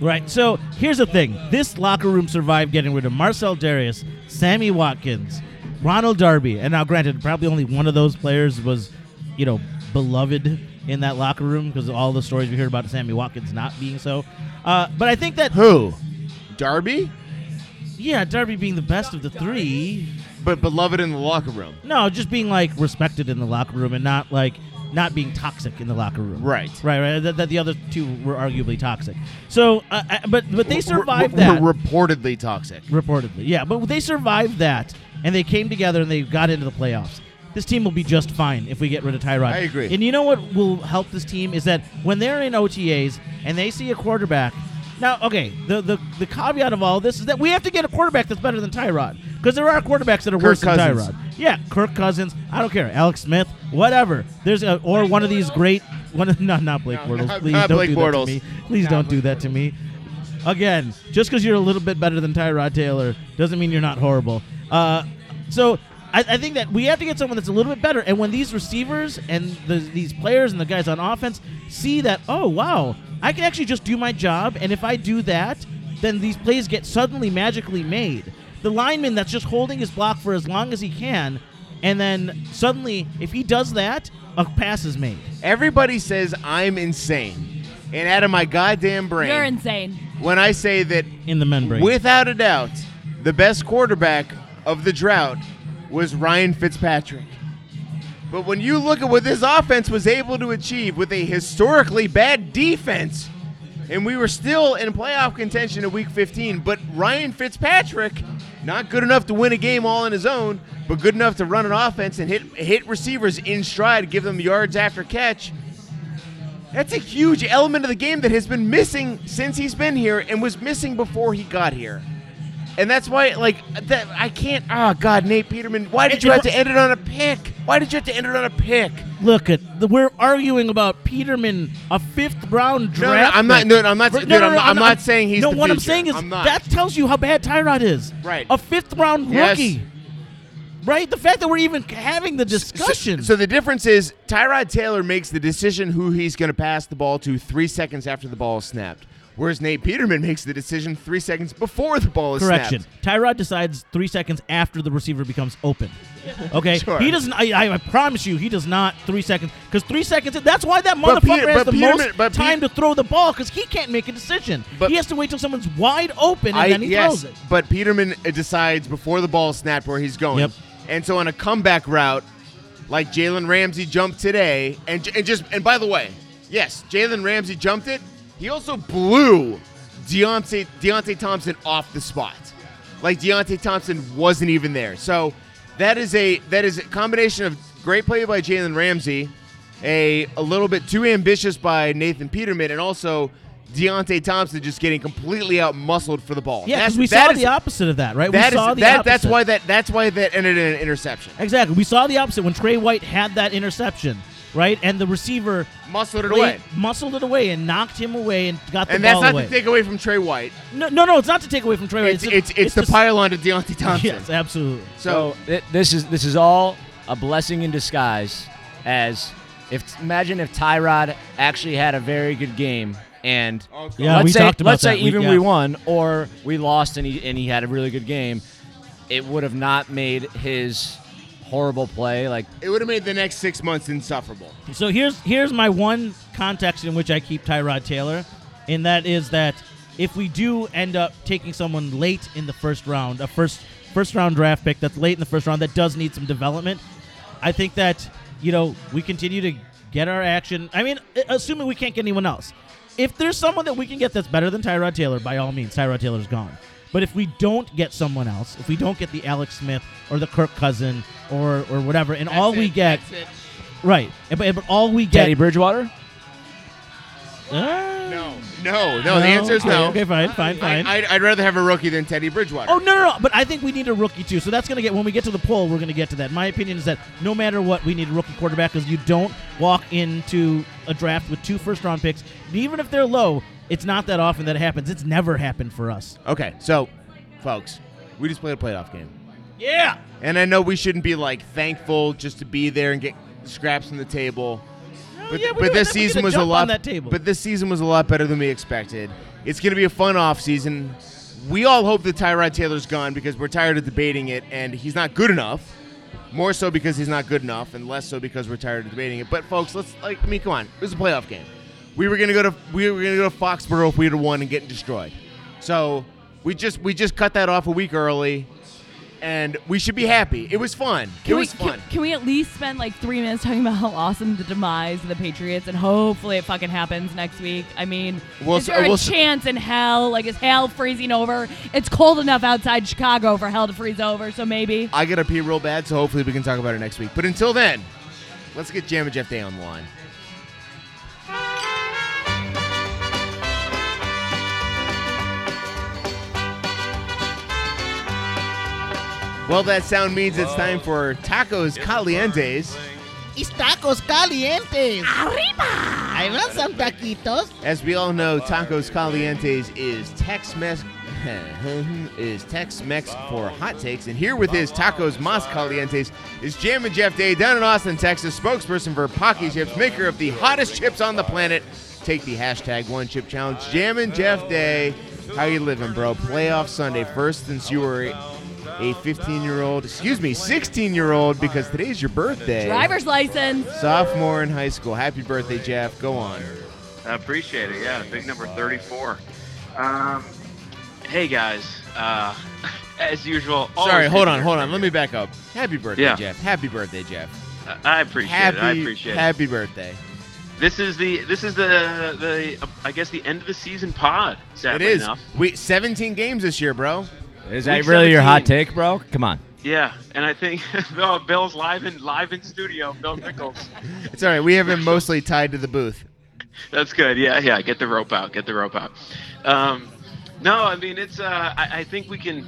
[SPEAKER 6] Right. So here's the thing: this locker room survived getting rid of Marcell Dareus, Sammy Watkins, Ronald Darby, and now, granted, probably only one of those players was, you know, beloved in that locker room because all the stories we heard about Sammy Watkins not being so. Uh, but I think that,
[SPEAKER 2] Who? Darby,
[SPEAKER 6] yeah, Darby being the best of the three,
[SPEAKER 2] but beloved in the locker room.
[SPEAKER 6] no, just being like respected in the locker room and not like not being toxic in the locker room.
[SPEAKER 2] Right.
[SPEAKER 6] Right. Right. That, that the other two were arguably toxic. So, uh, uh, but but they survived
[SPEAKER 2] R-
[SPEAKER 6] that.
[SPEAKER 2] r- reportedly toxic.
[SPEAKER 6] reportedly. Yeah, but they survived that, and they came together and they got into the playoffs. This team will be just fine if we get rid of Tyrod.
[SPEAKER 2] I agree.
[SPEAKER 6] And you know what will help this team is that when they're in OTAs and they see a quarterback. Now, okay, the, the the caveat of all this is that we have to get a quarterback that's better than Tyrod because there are quarterbacks that are
[SPEAKER 2] Kirk
[SPEAKER 6] worse than Tyrod. Yeah, Kirk Cousins. I don't care. Alex Smith, whatever. There's a, or one of these great one. Of, no, not Blake
[SPEAKER 2] No,
[SPEAKER 6] Bortles.
[SPEAKER 2] not-
[SPEAKER 6] Please
[SPEAKER 2] not
[SPEAKER 6] don't
[SPEAKER 2] Blake
[SPEAKER 6] do
[SPEAKER 2] Bortles.
[SPEAKER 6] that to me. Please
[SPEAKER 2] Not
[SPEAKER 6] don't do that to me. Again, just because you're a little bit better than Tyrod Taylor doesn't mean you're not horrible. Uh, so I, I think that we have to get someone that's a little bit better. And when these receivers and the, these players and the guys on offense see that, oh wow, I can actually just do my job, and if I do that, then these plays get suddenly magically made. The lineman that's just holding his block for as long as he can, and then suddenly, if he does that, a pass is made.
[SPEAKER 2] Everybody says I'm insane, and out of my goddamn brain,
[SPEAKER 4] You're insane.
[SPEAKER 2] when I say that
[SPEAKER 6] In the men brain.
[SPEAKER 2] Without a doubt, the best quarterback of the drought was Ryan Fitzpatrick. But when you look at what this offense was able to achieve with a historically bad defense, and we were still in playoff contention in week 15, but Ryan Fitzpatrick, not good enough to win a game all on his own, but good enough to run an offense and hit hit receivers in stride, give them yards after catch. That's a huge element of the game that has been missing since he's been here and was missing before he got here. And that's why, like, that I can't. Oh God, Nate Peterman, why did
[SPEAKER 6] It-
[SPEAKER 2] you
[SPEAKER 6] it-
[SPEAKER 2] have to end it on a pick? Why did you have to end it on a pick?
[SPEAKER 6] Look at the, we're arguing about Peterman, a fifth round
[SPEAKER 2] No, no. I'm not-
[SPEAKER 6] pick.
[SPEAKER 2] no, I'm not-
[SPEAKER 6] No,
[SPEAKER 2] dude,
[SPEAKER 6] no, no,
[SPEAKER 2] I'm not- I'm not saying he's
[SPEAKER 6] No,
[SPEAKER 2] the
[SPEAKER 6] what I'm
[SPEAKER 2] future.
[SPEAKER 6] saying is
[SPEAKER 2] I'm not.
[SPEAKER 6] that tells you how bad Tyrod is.
[SPEAKER 2] Right.
[SPEAKER 6] A fifth round
[SPEAKER 2] Yes.
[SPEAKER 6] rookie. Right. The fact that we're even having the discussion.
[SPEAKER 2] So, so the difference is Tyrod Taylor makes the decision who he's going to pass the ball to three seconds after the ball is snapped, whereas Nate Peterman makes the decision three seconds before the ball is
[SPEAKER 6] Correction.
[SPEAKER 2] snapped.
[SPEAKER 6] Tyrod decides three seconds after the receiver becomes open. Okay.
[SPEAKER 2] Sure.
[SPEAKER 6] He doesn't. I, I, promise you, he does not three seconds because three seconds. That's why that motherfucker
[SPEAKER 2] Peter-
[SPEAKER 6] has the
[SPEAKER 2] Peterman-
[SPEAKER 6] most
[SPEAKER 2] but Pe-
[SPEAKER 6] time to throw the ball because he can't make a decision.
[SPEAKER 2] But-
[SPEAKER 6] he has to wait till someone's wide open and
[SPEAKER 2] I,
[SPEAKER 6] then he
[SPEAKER 2] yes,
[SPEAKER 6] throws it.
[SPEAKER 2] but Peterman uh, decides before the ball is snapped where he's going.
[SPEAKER 6] Yep.
[SPEAKER 2] And so on a comeback route, like Jalen Ramsey jumped today, and, and just and by the way, yes, Jalen Ramsey jumped it. He also blew Deonte Deonte Thompson off the spot. Like Deonte Thompson wasn't even there. So that is a that is a combination of great play by Jalen Ramsey, a a little bit too ambitious by Nathan Peterman, and also Deonte Thompson just getting completely out muscled for the ball.
[SPEAKER 6] Yeah, because we saw
[SPEAKER 2] is-
[SPEAKER 6] the opposite of that, right?
[SPEAKER 2] that
[SPEAKER 6] we
[SPEAKER 2] is-
[SPEAKER 6] saw the
[SPEAKER 2] that,
[SPEAKER 6] opposite.
[SPEAKER 2] that's why that that's why that ended in an interception.
[SPEAKER 6] Exactly. We saw the opposite when Tre White had that interception, right? And the receiver
[SPEAKER 2] Muscled it
[SPEAKER 6] laid-
[SPEAKER 2] away.
[SPEAKER 6] muscled it away and knocked him away and got the ball. away.
[SPEAKER 2] And that's not
[SPEAKER 6] away.
[SPEAKER 2] to take away from Tre White.
[SPEAKER 6] no, no, no, it's not to take away from Tre White.
[SPEAKER 2] It's it's, it's, the
[SPEAKER 6] just-
[SPEAKER 2] pylon to Deonte Thompson.
[SPEAKER 6] Yes, absolutely.
[SPEAKER 2] So
[SPEAKER 3] So th- this is this is all a blessing in disguise. As if imagine if Tyrod actually had a very good game and oh,
[SPEAKER 6] Yeah,
[SPEAKER 3] let's
[SPEAKER 6] we
[SPEAKER 3] say
[SPEAKER 6] talked about
[SPEAKER 3] let's
[SPEAKER 6] that.
[SPEAKER 3] say
[SPEAKER 6] We-
[SPEAKER 3] even
[SPEAKER 6] yeah.
[SPEAKER 3] we won or we lost and he and he had a really good game, it would have not made his horrible play like
[SPEAKER 2] it would have made the next six months insufferable.
[SPEAKER 6] So here's here's my one context in which I keep Tyrod Taylor, and that is that if we do end up taking someone late in the first round, a first first round draft pick that's late in the first round that does need some development, I think that you know we continue to get our action. I mean, assuming we can't get anyone else. If there's someone that we can get that's better than Tyrod Taylor, by all means, Tyrod Taylor's gone. But if we don't get someone else, if we don't get the Alex Smith or the Kirk Cousin or or whatever, and all we get, right? and- But, but all we get,
[SPEAKER 3] Teddy Bridgewater.
[SPEAKER 6] Uh,
[SPEAKER 2] No, no, no. The answer is
[SPEAKER 6] okay,
[SPEAKER 2] no.
[SPEAKER 6] Okay, fine, fine,
[SPEAKER 2] I,
[SPEAKER 6] fine.
[SPEAKER 2] I'd, I'd rather have a rookie than Teddy Bridgewater.
[SPEAKER 6] Oh no, no, no! But I think we need a rookie too. So that's gonna get when we get to the poll, we're gonna get to that. My opinion is that no matter what, we need a rookie quarterback because you don't walk into a draft with two first round picks, even if they're low. It's not that often that it happens. It's never happened for us.
[SPEAKER 2] Okay, so, folks, we just played a playoff game.
[SPEAKER 6] Yeah.
[SPEAKER 2] And I know we shouldn't be like thankful just to be there and get scraps from the table. But,
[SPEAKER 6] yeah,
[SPEAKER 2] but this season was a lot.
[SPEAKER 6] on that table.
[SPEAKER 2] But this season was a lot better than we expected. It's going to be a fun off season. We all hope that Tyrod Taylor's gone because we're tired of debating it, and he's not good enough. More so because he's not good enough, and less so because we're tired of debating it. But folks, let's like I mean, come on, it was a playoff game. We were gonna go to we were gonna go to Foxborough if we had won and getting destroyed. So we just we just cut that off a week early, and we should be happy. It was fun.
[SPEAKER 4] Can
[SPEAKER 2] it
[SPEAKER 4] we,
[SPEAKER 2] was fun.
[SPEAKER 4] Can, can we at least spend like three minutes talking about how awesome the demise of the Patriots and hopefully it fucking happens next week? I mean,
[SPEAKER 2] We'll
[SPEAKER 4] is there a
[SPEAKER 2] we'll s-
[SPEAKER 4] chance in hell? Like, is hell freezing over? It's cold enough outside Chicago for hell to freeze over, so maybe.
[SPEAKER 2] I gotta pee real bad, so hopefully we can talk about it next week. But until then, let's get Jam and Jeff Day on the line. Well, that sound means it's time for Tacos Calientes.
[SPEAKER 7] It's tacos calientes. Arriba! I want some taquitos.
[SPEAKER 2] As we all know, Tacos Calientes is Tex-Mex is Tex-Mex for hot takes, and here with his Tacos Mas Calientes is Jam and Jeff Day down in Austin, Texas, spokesperson for Paqui Chips, maker of the hottest chips on the planet. Take the hashtag One Chip Challenge. Jam and Jeff Day, how you living, bro? Playoff Sunday, first since you were a 15-year-old, excuse me, 16-year-old, because today's your birthday.
[SPEAKER 4] Driver's license.
[SPEAKER 2] Sophomore in high school. Happy birthday, Jeff. Go on.
[SPEAKER 8] I appreciate it. Yeah, big number 34. Um, hey guys, uh, as usual.
[SPEAKER 2] Sorry, hold on, hold on. Let me back up. Happy birthday,
[SPEAKER 8] Yeah.
[SPEAKER 2] Jeff. Happy birthday, Jeff.
[SPEAKER 8] from. I appreciate
[SPEAKER 2] Happy,
[SPEAKER 8] it. I appreciate it.
[SPEAKER 2] happy birthday.
[SPEAKER 8] This is the this is the the uh, I guess the end of the season pod.
[SPEAKER 2] It
[SPEAKER 8] Sadly
[SPEAKER 2] is.
[SPEAKER 8] enough.
[SPEAKER 2] We 17 games this year, bro.
[SPEAKER 3] Is that really your hot take, bro? Come on.
[SPEAKER 8] Yeah, and I think Bill, Bill's live in live in studio. Bill Nichols.
[SPEAKER 2] It's all right. We have him mostly tied to the booth.
[SPEAKER 8] That's good. Yeah, yeah. Get the rope out. Get the rope out. Um, no, I mean it's. Uh, I, I think we can.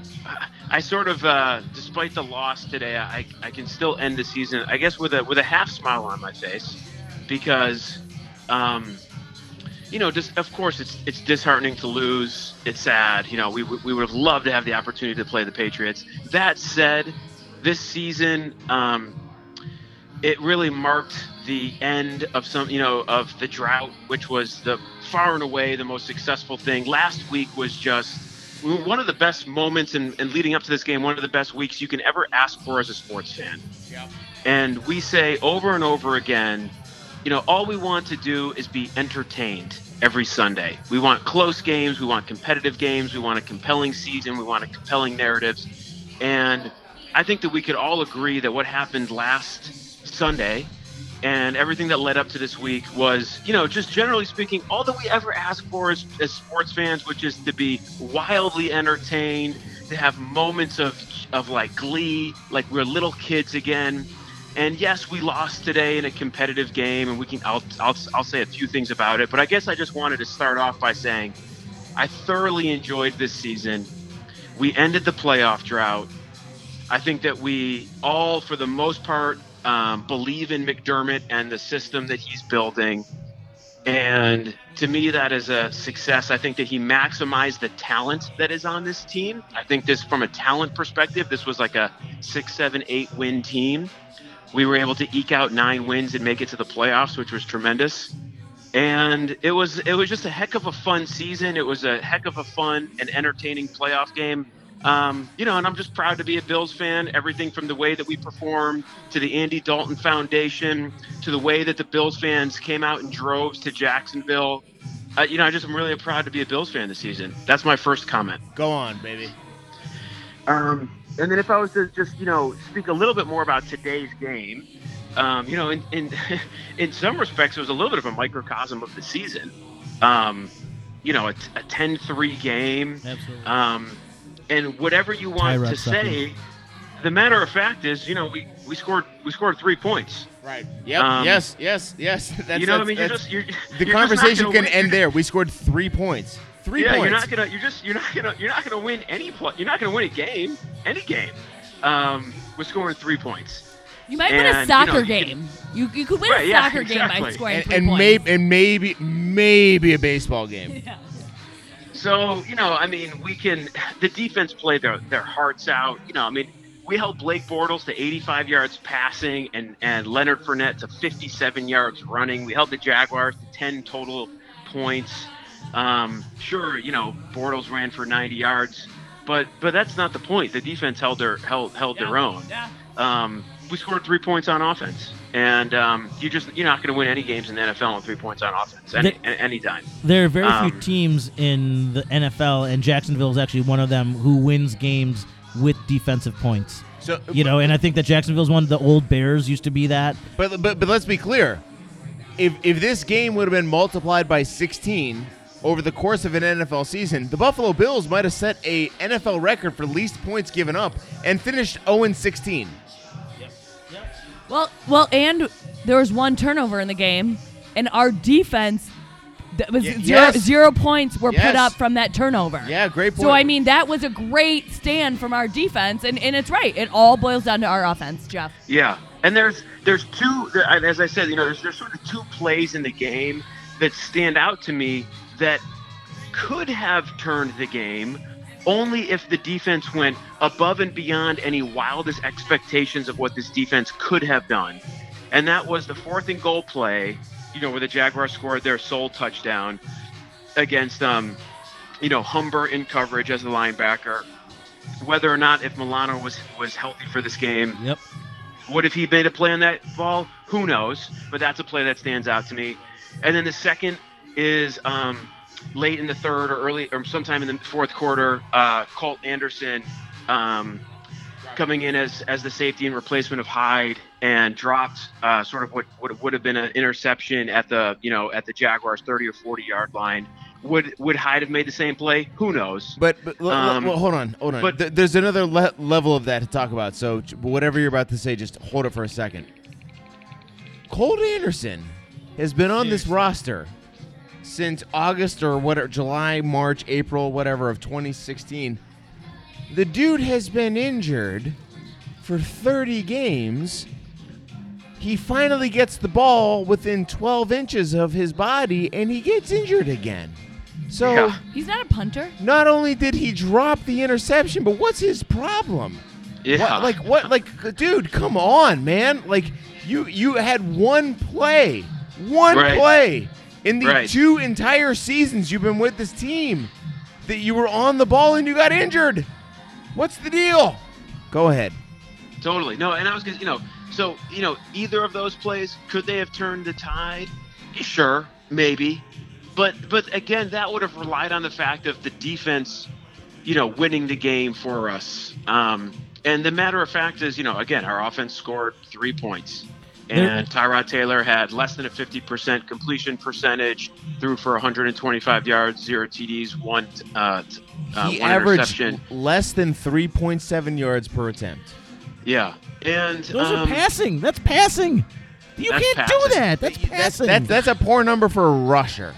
[SPEAKER 8] I sort of, uh, despite the loss today, I, I can still end the season. I guess with a with a half smile on my face, because, um, you know, just of course it's it's disheartening to lose. It's sad. You know, we we would have loved to have the opportunity to play the Patriots. That said, this season. Um, it really marked the end of some, you know, of the drought, which was the far and away the most successful thing. Last week was just one of the best moments and, and leading up to this game, one of the best weeks you can ever ask for as a sports fan. Yeah. And we say over and over again, you know, all we want to do is be entertained every Sunday. We want close games, we want competitive games, we want a compelling season, we want a compelling narratives. And I think that we could all agree that what happened last Sunday and everything that led up to this week was, you know, just generally speaking, all that we ever ask for as, as sports fans, which is to be wildly entertained, to have moments of, of like glee, like we're little kids again. And yes, we lost today in a competitive game, and we can. I'll, I'll, I'll say a few things about it, but I guess I just wanted to start off by saying I thoroughly enjoyed this season. We ended the playoff drought. I think that we all, for the most part, um, believe in McDermott and the system that he's building. And to me, that is a success. I think that he maximized the talent that is on this team. I think this, from a talent perspective, this was like a six, seven, eight win team. We were able to eke out nine wins and make it to the playoffs, which was tremendous. And it was it was just a heck of a fun season. It was a heck of a fun and entertaining playoff game. Um, you know, and I'm just proud to be a Bills fan. Everything from the way that we performed to the Andy Dalton Foundation to the way that the Bills fans came out in droves to Jacksonville uh, you know, I just am really proud to be a Bills fan this season. That's my first comment.
[SPEAKER 2] Go on, baby.
[SPEAKER 8] Um, and then if I was to just, you know, speak a little bit more about today's game, um, you know, in, in in some respects, it was a little bit of a microcosm of the season. Um, you know, a, t- a 10-3 game.
[SPEAKER 6] Absolutely.
[SPEAKER 8] Um, and whatever you want
[SPEAKER 6] Tyrod
[SPEAKER 8] to say, the matter of fact is, you know, we, we scored we scored three points.
[SPEAKER 2] Right. Yep.
[SPEAKER 8] Um,
[SPEAKER 2] yes. Yes. Yes. That's,
[SPEAKER 8] you know,
[SPEAKER 2] that's-
[SPEAKER 8] what I mean, you're just you're,
[SPEAKER 2] the
[SPEAKER 8] you're
[SPEAKER 2] conversation
[SPEAKER 8] gonna
[SPEAKER 2] can
[SPEAKER 8] win-
[SPEAKER 2] end there. We scored three points. Three
[SPEAKER 8] yeah,
[SPEAKER 2] points.
[SPEAKER 8] you're not gonna. You're just. You're not gonna. You're not gonna win any. Pl- you're not gonna win a game. Any game. Um, with scoring three points.
[SPEAKER 4] You might win a
[SPEAKER 8] And, you know,
[SPEAKER 4] soccer
[SPEAKER 8] you can-
[SPEAKER 4] game. You, you could win
[SPEAKER 8] Right,
[SPEAKER 4] a
[SPEAKER 8] yeah,
[SPEAKER 4] soccer game by scoring
[SPEAKER 2] and,
[SPEAKER 4] three
[SPEAKER 2] and
[SPEAKER 4] points.
[SPEAKER 2] maybe and maybe maybe a baseball game.
[SPEAKER 4] Yeah.
[SPEAKER 8] So you know, I mean, we can. The defense played their their hearts out. You know, I mean, we held Blake Bortles to 85 yards passing and and Leonard Fournette to 57 yards running. We held the Jaguars to 10 total points. Um, sure, you know, Bortles ran for 90 yards, but but that's not the point. The defense held their held held their own.
[SPEAKER 4] Yeah.
[SPEAKER 8] Um, we scored three points on offense, and um, you just you're not going to win any games in the NFL with three points on offense any,
[SPEAKER 6] The-
[SPEAKER 8] any anytime.
[SPEAKER 6] There are very
[SPEAKER 8] Um,
[SPEAKER 6] few teams in the NFL, and Jacksonville is actually one of them who wins games with defensive points.
[SPEAKER 2] So
[SPEAKER 6] You know, and I think that Jacksonville's one of the old Bears used to be that.
[SPEAKER 2] But but but let's be clear. If if this game would have been multiplied by 16 over the course of an NFL season, the Buffalo Bills might have set a NFL record for least points given up and finished 0 16.
[SPEAKER 4] Well, well, and there was one turnover in the game, and our defense that was
[SPEAKER 2] Y-
[SPEAKER 4] zero,
[SPEAKER 2] yes.
[SPEAKER 4] zero points were
[SPEAKER 2] Yes.
[SPEAKER 4] put up from that turnover.
[SPEAKER 2] Yeah, great point.
[SPEAKER 4] So I mean, that was a great stand from our defense, and, and it's right. It all boils down to our offense, Jeff.
[SPEAKER 8] Yeah, and there's there's two. As I said, you know, there's there's sort of two plays in the game that stand out to me that could have turned the game, only if the defense went above and beyond any wildest expectations of what this defense could have done, and that was the fourth and goal play. You know, where the Jaguars scored their sole touchdown against um, you know, Humber in coverage as a linebacker. Whether or not if Milano was was healthy for this game,
[SPEAKER 6] Yep.
[SPEAKER 8] what if he made a play on that ball? Who knows? But that's a play that stands out to me. And then the second is um, late in the third or early or sometime in the fourth quarter. Uh, Colt Anderson um, coming in as as the safety and replacement of Hyde and dropped uh, sort of what, what would have been an interception at the you know at the Jaguars 30 or 40 yard line. Would would Hyde have made the same play? Who knows?
[SPEAKER 2] But, but
[SPEAKER 8] Um,
[SPEAKER 2] well, hold on, hold on.
[SPEAKER 8] but-
[SPEAKER 2] Th- there's another le- level of that to talk about. So whatever you're about to say, just hold it for a second. Colt Anderson has been on this roster since August or whatever, July, March, April, whatever of 2016. The dude has been injured for 30 games. He finally gets the ball within 12 inches of his body, and he gets injured again. So.
[SPEAKER 8] Yeah.
[SPEAKER 4] He's not a punter.
[SPEAKER 2] Not only did he drop the interception, but what's his problem?
[SPEAKER 8] Yeah.
[SPEAKER 2] What, like what? Like, dude, come on, man! Like you, you had one play, one
[SPEAKER 8] Right.
[SPEAKER 2] play in the
[SPEAKER 8] Right.
[SPEAKER 2] two entire seasons you've been with this team that you were on the ball and you got injured. What's the deal? Go ahead.
[SPEAKER 8] Totally. No, and I was gonna, you know, so you know, either of those plays could they have turned the tide? Sure, maybe, but but again, that would have relied on the fact of the defense, you know, winning the game for us. Um, and the matter of fact is, you know, again, our offense scored three points.
[SPEAKER 6] There-
[SPEAKER 8] And Tyrod Taylor had less than a 50% completion percentage, threw for 125 yards, zero TDs, one uh, t- uh,
[SPEAKER 2] he
[SPEAKER 8] one
[SPEAKER 2] averaged
[SPEAKER 8] interception.
[SPEAKER 2] less than 3.7 yards per attempt.
[SPEAKER 8] Yeah, and
[SPEAKER 6] Those
[SPEAKER 8] um,
[SPEAKER 6] are passing. That's passing. You
[SPEAKER 8] That's
[SPEAKER 6] can't
[SPEAKER 8] passing.
[SPEAKER 6] do that. That's
[SPEAKER 2] That's,
[SPEAKER 6] passing.
[SPEAKER 2] that's that's a poor number for a rusher.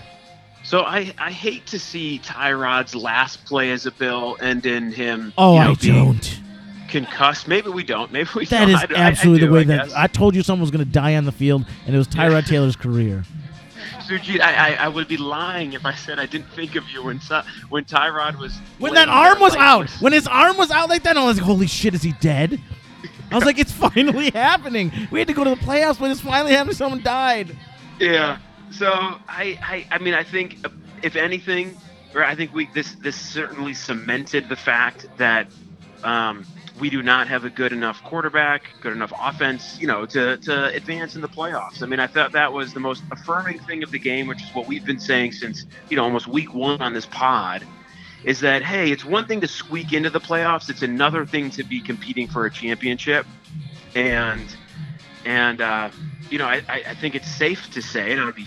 [SPEAKER 8] So I, I hate to see Tyrod's last play as a Bill end in him.
[SPEAKER 6] oh,
[SPEAKER 8] you know,
[SPEAKER 6] I
[SPEAKER 8] being
[SPEAKER 6] don't.
[SPEAKER 8] Concussed. Maybe we don't. Maybe we
[SPEAKER 6] That
[SPEAKER 8] don't.
[SPEAKER 6] is
[SPEAKER 8] I- I- I
[SPEAKER 6] absolutely
[SPEAKER 8] do,
[SPEAKER 6] the way that
[SPEAKER 8] guess.
[SPEAKER 6] I told you someone was going to die on the field, and it was Tyrod Taylor's career.
[SPEAKER 8] Sujit, I, I, I would be lying if I said I didn't think of you when Ty- when Tyrod was
[SPEAKER 6] When
[SPEAKER 8] laying
[SPEAKER 6] that arm
[SPEAKER 8] there
[SPEAKER 6] was out,
[SPEAKER 8] lifeless.
[SPEAKER 6] when his arm was out like that, I was like, "Holy shit, is he dead?" I was like, "It's finally happening." We had to go to the playoffs when it's finally happening. Someone died.
[SPEAKER 8] Yeah. So I, I, I mean, I think uh, if anything, or I think we this this certainly cemented the fact that um, we do not have a good enough quarterback, good enough offense, you know, to, to advance in the playoffs. I mean, I thought that was the most affirming thing of the game, which is what we've been saying since, you know, almost week one on this pod, is that, hey, it's one thing to squeak into the playoffs. It's another thing to be competing for a championship. And, and, uh, you know, I, I think it's safe to say, and I would be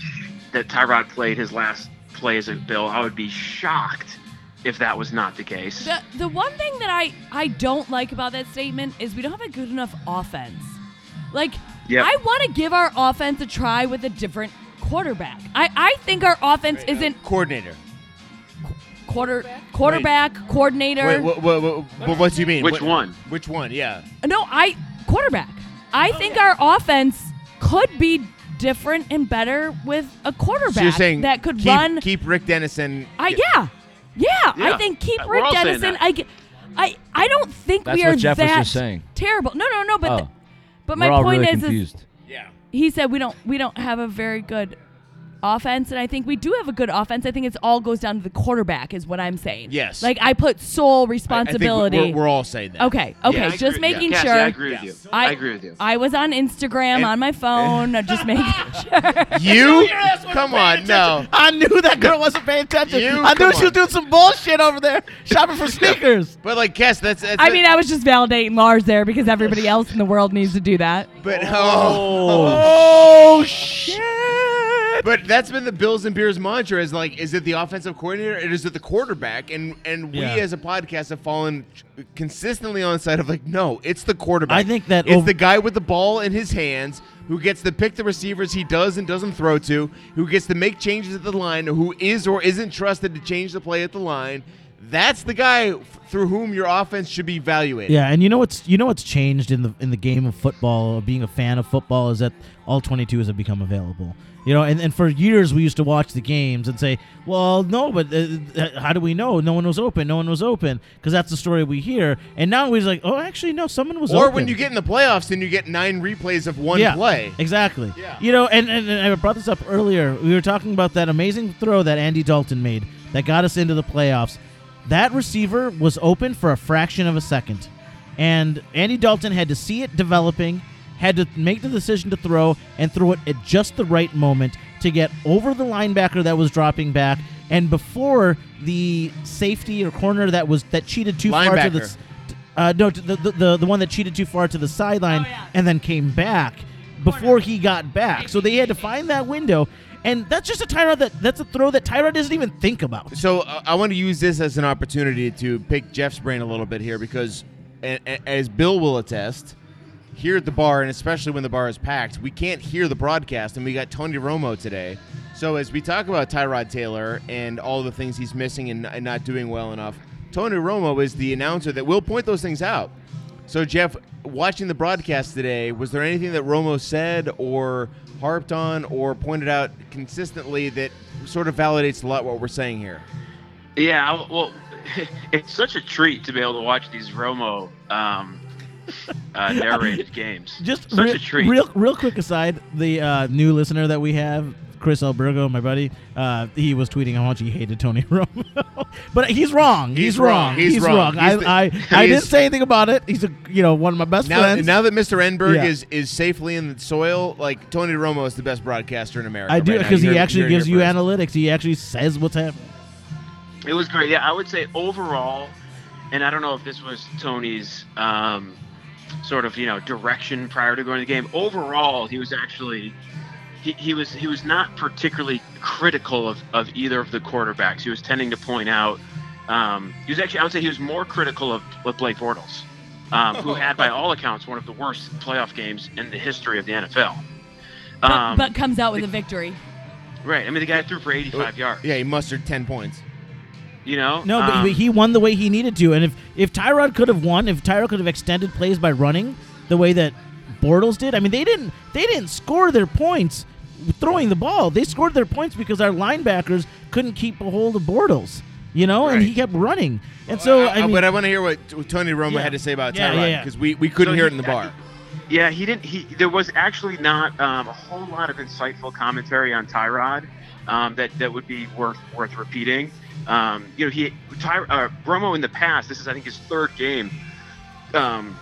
[SPEAKER 8] that Tyrod played his last play as a Bill. I would be shocked if that was not the case.
[SPEAKER 4] The the one thing that I I don't like about that statement is we don't have a good enough offense. Like
[SPEAKER 8] Yep.
[SPEAKER 4] I want to give our offense a try with a different quarterback. I I think our offense uh, isn't
[SPEAKER 2] Coordinator.
[SPEAKER 4] quarter quarterback coordinator.
[SPEAKER 2] Wait, what, what, what, what, what do you mean?
[SPEAKER 8] Which
[SPEAKER 2] What-
[SPEAKER 8] one?
[SPEAKER 2] Which one? Yeah.
[SPEAKER 4] No, I quarterback. I oh, think our offense could be different and better with a quarterback
[SPEAKER 2] So you're saying
[SPEAKER 4] that could
[SPEAKER 2] keep,
[SPEAKER 4] run.
[SPEAKER 2] keep Rick Dennison.
[SPEAKER 4] I yeah, yeah. I think keep
[SPEAKER 8] we're
[SPEAKER 4] Rick
[SPEAKER 8] all saying
[SPEAKER 4] Dennison.
[SPEAKER 8] that.
[SPEAKER 4] I, g- I I don't think
[SPEAKER 3] That's
[SPEAKER 4] we are
[SPEAKER 3] Jeff was
[SPEAKER 4] that
[SPEAKER 3] just saying.
[SPEAKER 4] terrible. No, no, no. But
[SPEAKER 3] Oh.
[SPEAKER 4] the- but my
[SPEAKER 3] We're all
[SPEAKER 4] point
[SPEAKER 3] really
[SPEAKER 4] is, is.
[SPEAKER 2] Yeah.
[SPEAKER 4] he said we don't we don't have a very good offense and I think we do have a good offense. I think it's all goes down to the quarterback is what I'm saying.
[SPEAKER 2] Yes.
[SPEAKER 4] Like I put sole
[SPEAKER 2] I- I think
[SPEAKER 4] responsibility.
[SPEAKER 2] we're, we're all saying that.
[SPEAKER 4] okay, okay,
[SPEAKER 8] Yeah,
[SPEAKER 4] just
[SPEAKER 8] agree-
[SPEAKER 4] making
[SPEAKER 8] yeah. Cassie,
[SPEAKER 4] sure.
[SPEAKER 8] I agree with you.
[SPEAKER 4] I,
[SPEAKER 8] I agree with you.
[SPEAKER 4] I was on Instagram
[SPEAKER 2] And-
[SPEAKER 4] on my phone, uh, just making sure.
[SPEAKER 2] You? Come on, no.
[SPEAKER 6] I knew that girl wasn't paying attention.
[SPEAKER 2] You?
[SPEAKER 6] I knew
[SPEAKER 2] Come
[SPEAKER 6] she was
[SPEAKER 2] on.
[SPEAKER 6] doing some bullshit over there, shopping for sneakers.
[SPEAKER 2] But like, Cass, that's. that's
[SPEAKER 4] I mean, I was just validating Lars there because everybody else in the world needs to do that.
[SPEAKER 2] but oh,
[SPEAKER 6] Oh shit!
[SPEAKER 2] But that's been the Bills and Beers mantra. Is like, is it the offensive coordinator, or is it the quarterback? And and
[SPEAKER 6] Yeah.
[SPEAKER 2] we as a podcast have fallen consistently on the side of like, no, it's the quarterback.
[SPEAKER 6] I think that
[SPEAKER 2] it's
[SPEAKER 6] ov-
[SPEAKER 2] the guy with the ball in his hands who gets to pick the receivers he does and doesn't throw to, who gets to make changes at the line, who is or isn't trusted to change the play at the line. That's the guy f- through whom your offense should be evaluated.
[SPEAKER 6] Yeah, and you know what's you know what's changed in the in the game of football, being a fan of football, is that all 22s have become available. You know, and, and for years we used to watch the games and say, well, no, but uh, uh, how do we know? No one was open. No one was open because that's the story we hear. And now we're like, oh, actually, no, someone was
[SPEAKER 2] Or
[SPEAKER 6] open.
[SPEAKER 2] when you get in the playoffs and you get nine replays of one
[SPEAKER 6] yeah,
[SPEAKER 2] play.
[SPEAKER 6] Exactly.
[SPEAKER 2] Yeah.
[SPEAKER 6] You know, and, and, and I brought this up earlier. We were talking about that amazing throw that Andy Dalton made that got us into the playoffs. That receiver was open for a fraction of a second. And Andy Dalton had to see it developing, had to make the decision to throw, and throw it at just the right moment to get over the linebacker that was dropping back and before the safety or corner that was that cheated too far to the uh, no, the, the the the one that cheated too far to the sideline
[SPEAKER 4] Oh, yeah.
[SPEAKER 6] and then came back before he got back. So they had to find that window, and that's just a Tyrod that that's a throw that Tyrod doesn't even think about.
[SPEAKER 2] So uh, I want to use this as an opportunity to pick Jeff's brain a little bit here because, a- a- as Bill will attest, here at the bar, and especially when the bar is packed, we can't hear the broadcast, and we got Tony Romo today. So as we talk about Tyrod Taylor and all the things he's missing and, and not doing well enough, Tony Romo is the announcer that will point those things out. So Jeff, watching the broadcast today, was there anything that Romo said or harped on or pointed out consistently that sort of validates a lot what we're saying here?
[SPEAKER 8] Yeah, well, it's such a treat to be able to watch these Romo um, uh, narrated games.
[SPEAKER 6] Just
[SPEAKER 8] such
[SPEAKER 6] real,
[SPEAKER 8] a treat.
[SPEAKER 6] real real quick aside, the uh, new listener that we have. Chris Albergo, my buddy, uh, he was tweeting how much he hated Tony Romo, but he's wrong. He's,
[SPEAKER 2] He's
[SPEAKER 6] wrong.
[SPEAKER 2] wrong. He's
[SPEAKER 6] He's,
[SPEAKER 2] wrong.
[SPEAKER 6] wrong.
[SPEAKER 2] He's the-
[SPEAKER 6] I, I, didn't say anything about it. He's a you know one of my best
[SPEAKER 2] Now,
[SPEAKER 6] friends.
[SPEAKER 2] now that Mr. Enberg
[SPEAKER 6] Yeah.
[SPEAKER 2] is is safely in the soil, like Tony Romo is the best broadcaster in America.
[SPEAKER 6] I do
[SPEAKER 2] right now.
[SPEAKER 6] because
[SPEAKER 2] You
[SPEAKER 6] he actually
[SPEAKER 2] heard it
[SPEAKER 6] gives you
[SPEAKER 2] first.
[SPEAKER 6] analytics. He actually says what's happening.
[SPEAKER 8] It was great. Yeah, I would say overall, and I don't know if this was Tony's um, sort of you know direction prior to going to the game. Overall, he was actually he, he was he was not particularly critical of, of either of the quarterbacks. He was tending to point out. Um, he was actually I would say he was more critical of, of Blake Bortles, um, who had by all accounts one of the worst playoff games in the history of the NFL. Um,
[SPEAKER 4] but comes out with a victory.
[SPEAKER 8] right. I mean, the guy threw for 85 yards.
[SPEAKER 2] Yeah, he mustered ten points.
[SPEAKER 8] You know.
[SPEAKER 6] No, but
[SPEAKER 8] Um,
[SPEAKER 6] but he won the way he needed to, and if if Tyrod could have won, if Tyrod could have extended plays by running the way that Bortles did, I mean they didn't they didn't score their points throwing the ball. They scored their points because our linebackers couldn't keep a hold of Bortles, you know, and he kept running. And so I, mean,
[SPEAKER 2] but I want to hear what t- Tony Romo
[SPEAKER 6] Yeah.
[SPEAKER 2] had to say about
[SPEAKER 6] Yeah, yeah,
[SPEAKER 2] Tyrod
[SPEAKER 6] yeah.
[SPEAKER 2] because we, we couldn't
[SPEAKER 8] So
[SPEAKER 2] hear
[SPEAKER 8] he-
[SPEAKER 2] it in the bar.
[SPEAKER 8] Yeah, he didn't. He there was actually not um, a whole lot of insightful commentary on Tyrod um, that that would be worth worth repeating. Um, you know, he Ty, uh, Romo in the past. This is I think his third game um,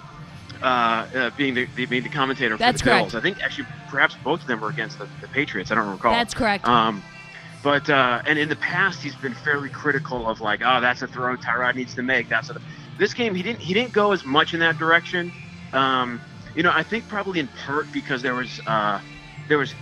[SPEAKER 8] uh, uh, being the, the being the commentator
[SPEAKER 4] That's
[SPEAKER 8] for the
[SPEAKER 4] correct.
[SPEAKER 8] Bills. I think actually perhaps both of them were against the, the Patriots. I don't recall.
[SPEAKER 4] That's correct.
[SPEAKER 8] Um, but uh, and in the past he's been fairly critical of like, oh, that's a throw Tyrod needs to make. That's a this game he didn't he didn't go as much in that direction. Um, you know, I think probably in part because there was uh, there was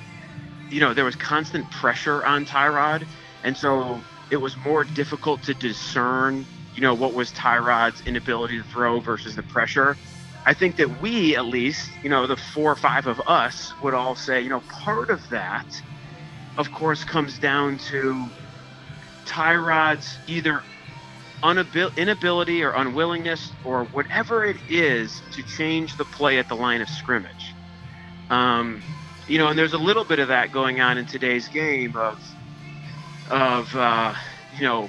[SPEAKER 8] you know there was constant pressure on Tyrod, and so it was more difficult to discern you know what was Tyrod's inability to throw versus the pressure. I think that we at least you know the four or five of us would all say you know part of that of course, comes down to Tyrod's either unabil- inability or unwillingness or whatever it is to change the play at the line of scrimmage. Um, you know, and there's a little bit of that going on in today's game of, of uh, you know,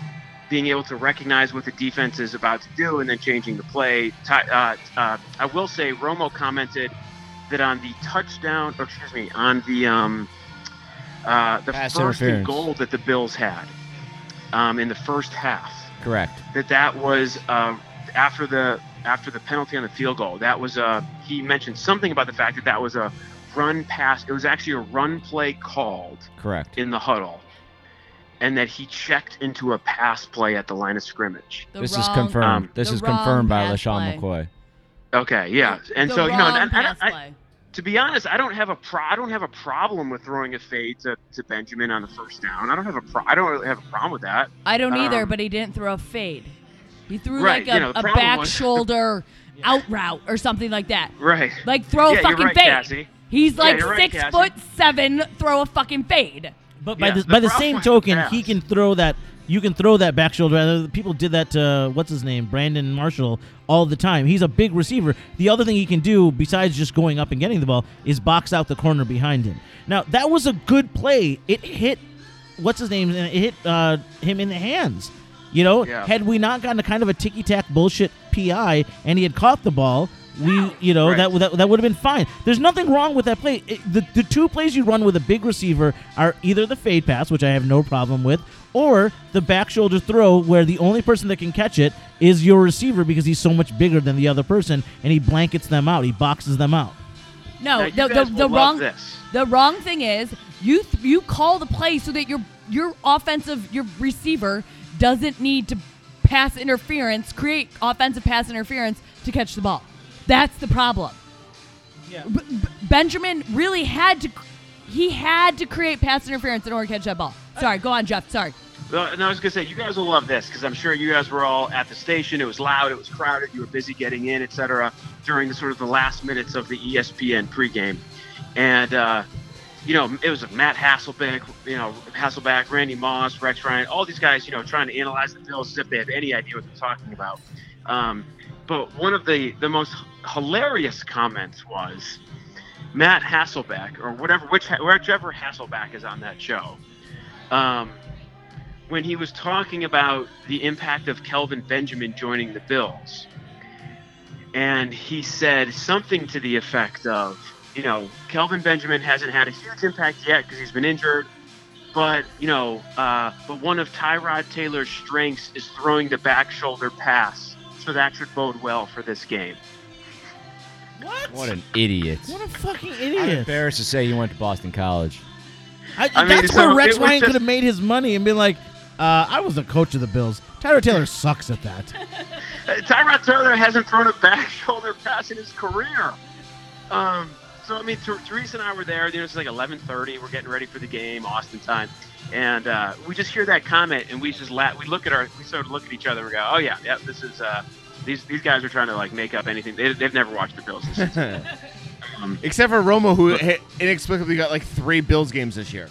[SPEAKER 8] being able to recognize what the defense is about to do and then changing the play. Uh, uh, I will say, Romo commented that on the touchdown, or excuse me, on the um, uh, the
[SPEAKER 3] Pass
[SPEAKER 8] first and goal that the Bills had um, in the first half.
[SPEAKER 3] Correct.
[SPEAKER 8] That that was uh, after the after the penalty on the field goal. That was uh, he mentioned something about the fact that that was a run pass. It was actually a run play called
[SPEAKER 3] Correct.
[SPEAKER 8] in the huddle, and that he checked into a pass play at the line of scrimmage.
[SPEAKER 4] The
[SPEAKER 3] this
[SPEAKER 4] wrong-
[SPEAKER 3] is confirmed.
[SPEAKER 8] um,
[SPEAKER 3] this is confirmed by
[SPEAKER 4] pass
[SPEAKER 3] LeSean
[SPEAKER 4] play.
[SPEAKER 3] McCoy.
[SPEAKER 8] Okay, yeah, and
[SPEAKER 4] the
[SPEAKER 8] so you know,
[SPEAKER 4] wrong
[SPEAKER 8] and I, I, I, to be honest, I don't have a pro- I don't have a problem with throwing a fade to, to Benjamin on the first down. I don't have a pro- I don't really have a problem with that.
[SPEAKER 4] I don't either,
[SPEAKER 8] um,
[SPEAKER 4] but he didn't throw a fade. He threw
[SPEAKER 8] Right,
[SPEAKER 4] like a,
[SPEAKER 8] you know,
[SPEAKER 4] a back
[SPEAKER 8] was-
[SPEAKER 4] shoulder out route or something like that.
[SPEAKER 8] Right.
[SPEAKER 4] Like throw
[SPEAKER 8] Yeah,
[SPEAKER 4] a
[SPEAKER 8] you're
[SPEAKER 4] fucking
[SPEAKER 8] right,
[SPEAKER 4] fade.
[SPEAKER 8] Cassie.
[SPEAKER 4] He's
[SPEAKER 8] Yeah,
[SPEAKER 4] like
[SPEAKER 8] you're right,
[SPEAKER 4] six
[SPEAKER 8] Cassie.
[SPEAKER 4] foot seven. Throw a fucking fade.
[SPEAKER 6] But by
[SPEAKER 8] Yeah,
[SPEAKER 6] the, by the same token, he can throw that. You can throw that back shoulder. Uh, People did that to what's his name, Brandon Marshall, all the time. He's a big receiver. The other thing he can do, besides just going up and getting the ball, is box out the corner behind him. Now that was a good play. It hit what's his name? It hit uh, him in the hands. You know,
[SPEAKER 8] Yeah.
[SPEAKER 6] had we not gotten a kind of a ticky tack bullshit PI and he had caught the ball, we, you know,
[SPEAKER 8] Right.
[SPEAKER 6] that that, that would have been fine. There's nothing wrong with that play. It- the, the two plays you run with a big receiver are either the fade pass, which I have no problem with, or the back shoulder throw, where the only person that can catch it is your receiver because he's so much bigger than the other person, and he blankets them out. He boxes them out.
[SPEAKER 4] No,
[SPEAKER 8] Now,
[SPEAKER 4] the, the, the wrong
[SPEAKER 8] this.
[SPEAKER 4] the wrong thing is you th- you call the play so that your your offensive your receiver doesn't need to pass interference, create offensive pass interference to catch the ball. That's the problem.
[SPEAKER 6] Yeah.
[SPEAKER 4] B- B- Benjamin really had to he had to create pass interference in order to catch that ball. Sorry, go on, Jeff. Sorry.
[SPEAKER 8] Well, and I was gonna say, you guys will love this because I'm sure you guys were all at the station. It was loud, it was crowded, you were busy getting in, etc. During the sort of the last minutes of the ESPN pregame, and uh, you know, it was Matt Hasselbeck, you know, Hasselbeck, Randy Moss, Rex Ryan, all these guys, you know, trying to analyze the Bills as if they have any idea what they're talking about. Um, but one of the the most hilarious comments was Matt Hasselbeck, or whatever, which whichever Hasselbeck is on that show. Um, when he was talking about the impact of Kelvin Benjamin joining the Bills. And he said something to the effect of, you know, Kelvin Benjamin hasn't had a huge impact yet because he's been injured. But, you know, uh, but one of Tyrod Taylor's strengths is throwing the back shoulder pass. So that should bode well for this game.
[SPEAKER 6] What?
[SPEAKER 3] What an idiot.
[SPEAKER 6] What a fucking
[SPEAKER 3] I'm
[SPEAKER 6] idiot!
[SPEAKER 3] embarrassed to say you went to Boston College.
[SPEAKER 6] I,
[SPEAKER 8] I mean,
[SPEAKER 6] that's
[SPEAKER 8] so
[SPEAKER 6] where Rex
[SPEAKER 8] it was
[SPEAKER 6] Ryan
[SPEAKER 8] just-
[SPEAKER 6] could have made his money and been like, uh, "I was the coach of the Bills. Tyler Taylor sucks at that."
[SPEAKER 8] Uh, Tyrod Taylor hasn't thrown a back shoulder pass in his career. Um, so I mean, Ter- Teresa and I were there. You know, it's like 11:30. We're getting ready for the game, Austin time, and uh, we just hear that comment, and we just la- we look at our we sort of look at each other and we go, "Oh yeah, yeah, this is uh, these these guys are trying to like make up anything. They, they've never watched the Bills." This um,
[SPEAKER 2] Except for Romo, who ha- inexplicably got like three Bills games this year.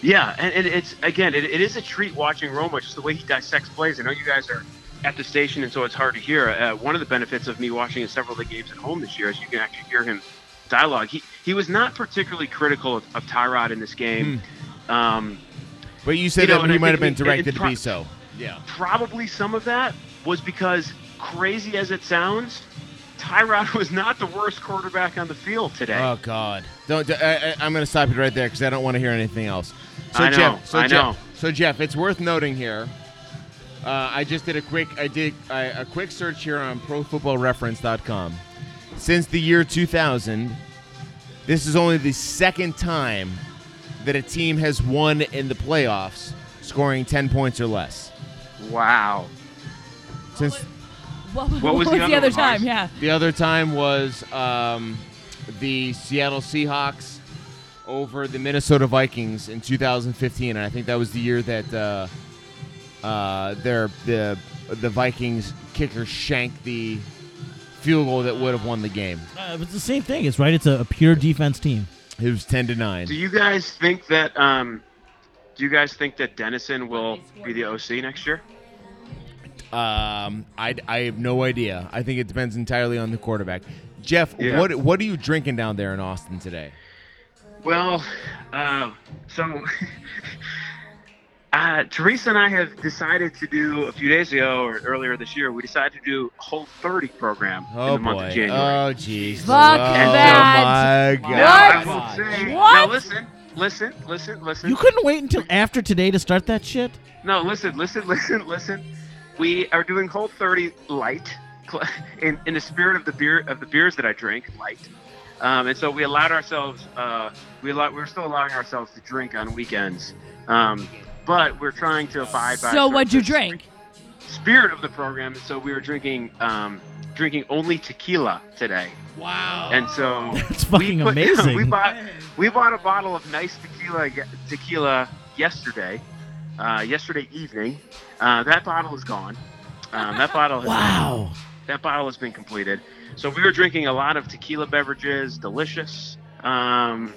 [SPEAKER 8] Yeah, and it, it's again, it, it is a treat watching Romo, just the way he dissects plays. I know you guys are at the station, and so it's hard to hear. Uh, one of the benefits of me watching several of the games at home this year is you can actually hear him dialogue. He he was not particularly critical of, of Tyrod in this game. Um,
[SPEAKER 2] But you said
[SPEAKER 8] You know,
[SPEAKER 2] that he might have been directed
[SPEAKER 8] it-
[SPEAKER 2] to
[SPEAKER 8] pro-
[SPEAKER 2] be so. Yeah.
[SPEAKER 8] probably some of that was because, crazy as it sounds, Tyrod was not the worst quarterback on the field today.
[SPEAKER 2] Oh God! Don't. I, I'm going to stop you right there because I don't want to hear anything else. So
[SPEAKER 8] I know,
[SPEAKER 2] Jeff, so
[SPEAKER 8] I
[SPEAKER 2] Jeff,
[SPEAKER 8] know.
[SPEAKER 2] so Jeff, it's worth noting here. Uh, I just did a quick I did a quick search here on ProFootballReference.com. Since the year 2000, this is only the second time that a team has won in the playoffs, scoring 10 points or less.
[SPEAKER 8] Wow.
[SPEAKER 2] Since
[SPEAKER 4] What,
[SPEAKER 8] What was the other
[SPEAKER 4] other time? Yeah.
[SPEAKER 2] the other time was um, the Seattle Seahawks over the Minnesota Vikings in 2015, and I think that was the year that uh, uh, their the the Vikings kicker shanked the field goal that would have won the game.
[SPEAKER 6] Uh, it's the same thing. It's right. It's a, a pure defense team.
[SPEAKER 2] It was 10 to nine.
[SPEAKER 8] Do you guys think that um, do you guys think that Dennison will be the OC next year?
[SPEAKER 2] Um, I, I have no idea. I think it depends entirely on the quarterback. Jeff,
[SPEAKER 8] Yeah.
[SPEAKER 2] what what are you drinking down there in Austin today?
[SPEAKER 8] Well, uh, so uh, Teresa and I have decided to do a few days ago or earlier this year. We decided to do a whole 30 program
[SPEAKER 2] Oh
[SPEAKER 8] in the month of January.
[SPEAKER 2] Oh jeez.
[SPEAKER 4] Fuck
[SPEAKER 2] oh,
[SPEAKER 4] that.
[SPEAKER 2] my God.
[SPEAKER 8] I will say,
[SPEAKER 4] What?
[SPEAKER 8] now listen, listen, listen, listen.
[SPEAKER 6] You couldn't wait until after today to start that shit.
[SPEAKER 8] No, listen, listen, listen, listen. We are doing Whole 30 light, in, in the spirit of the beer of the beers that I drink, light. Um, and so we allowed ourselves, uh, we allow, we're still allowing ourselves to drink on weekends, um, but we're trying to abide by.
[SPEAKER 4] So what'd you drink?
[SPEAKER 8] Spirit of the program, and so we were drinking, um, drinking only tequila today.
[SPEAKER 6] Wow.
[SPEAKER 8] And so
[SPEAKER 6] That's fucking
[SPEAKER 8] we put-
[SPEAKER 6] amazing.
[SPEAKER 8] we bought we bought a bottle of nice tequila tequila yesterday, uh, yesterday evening. Uh, that bottle is gone. Um, that bottle has
[SPEAKER 6] wow.
[SPEAKER 8] that bottle has been completed. So we were drinking a lot of tequila beverages, delicious. Um,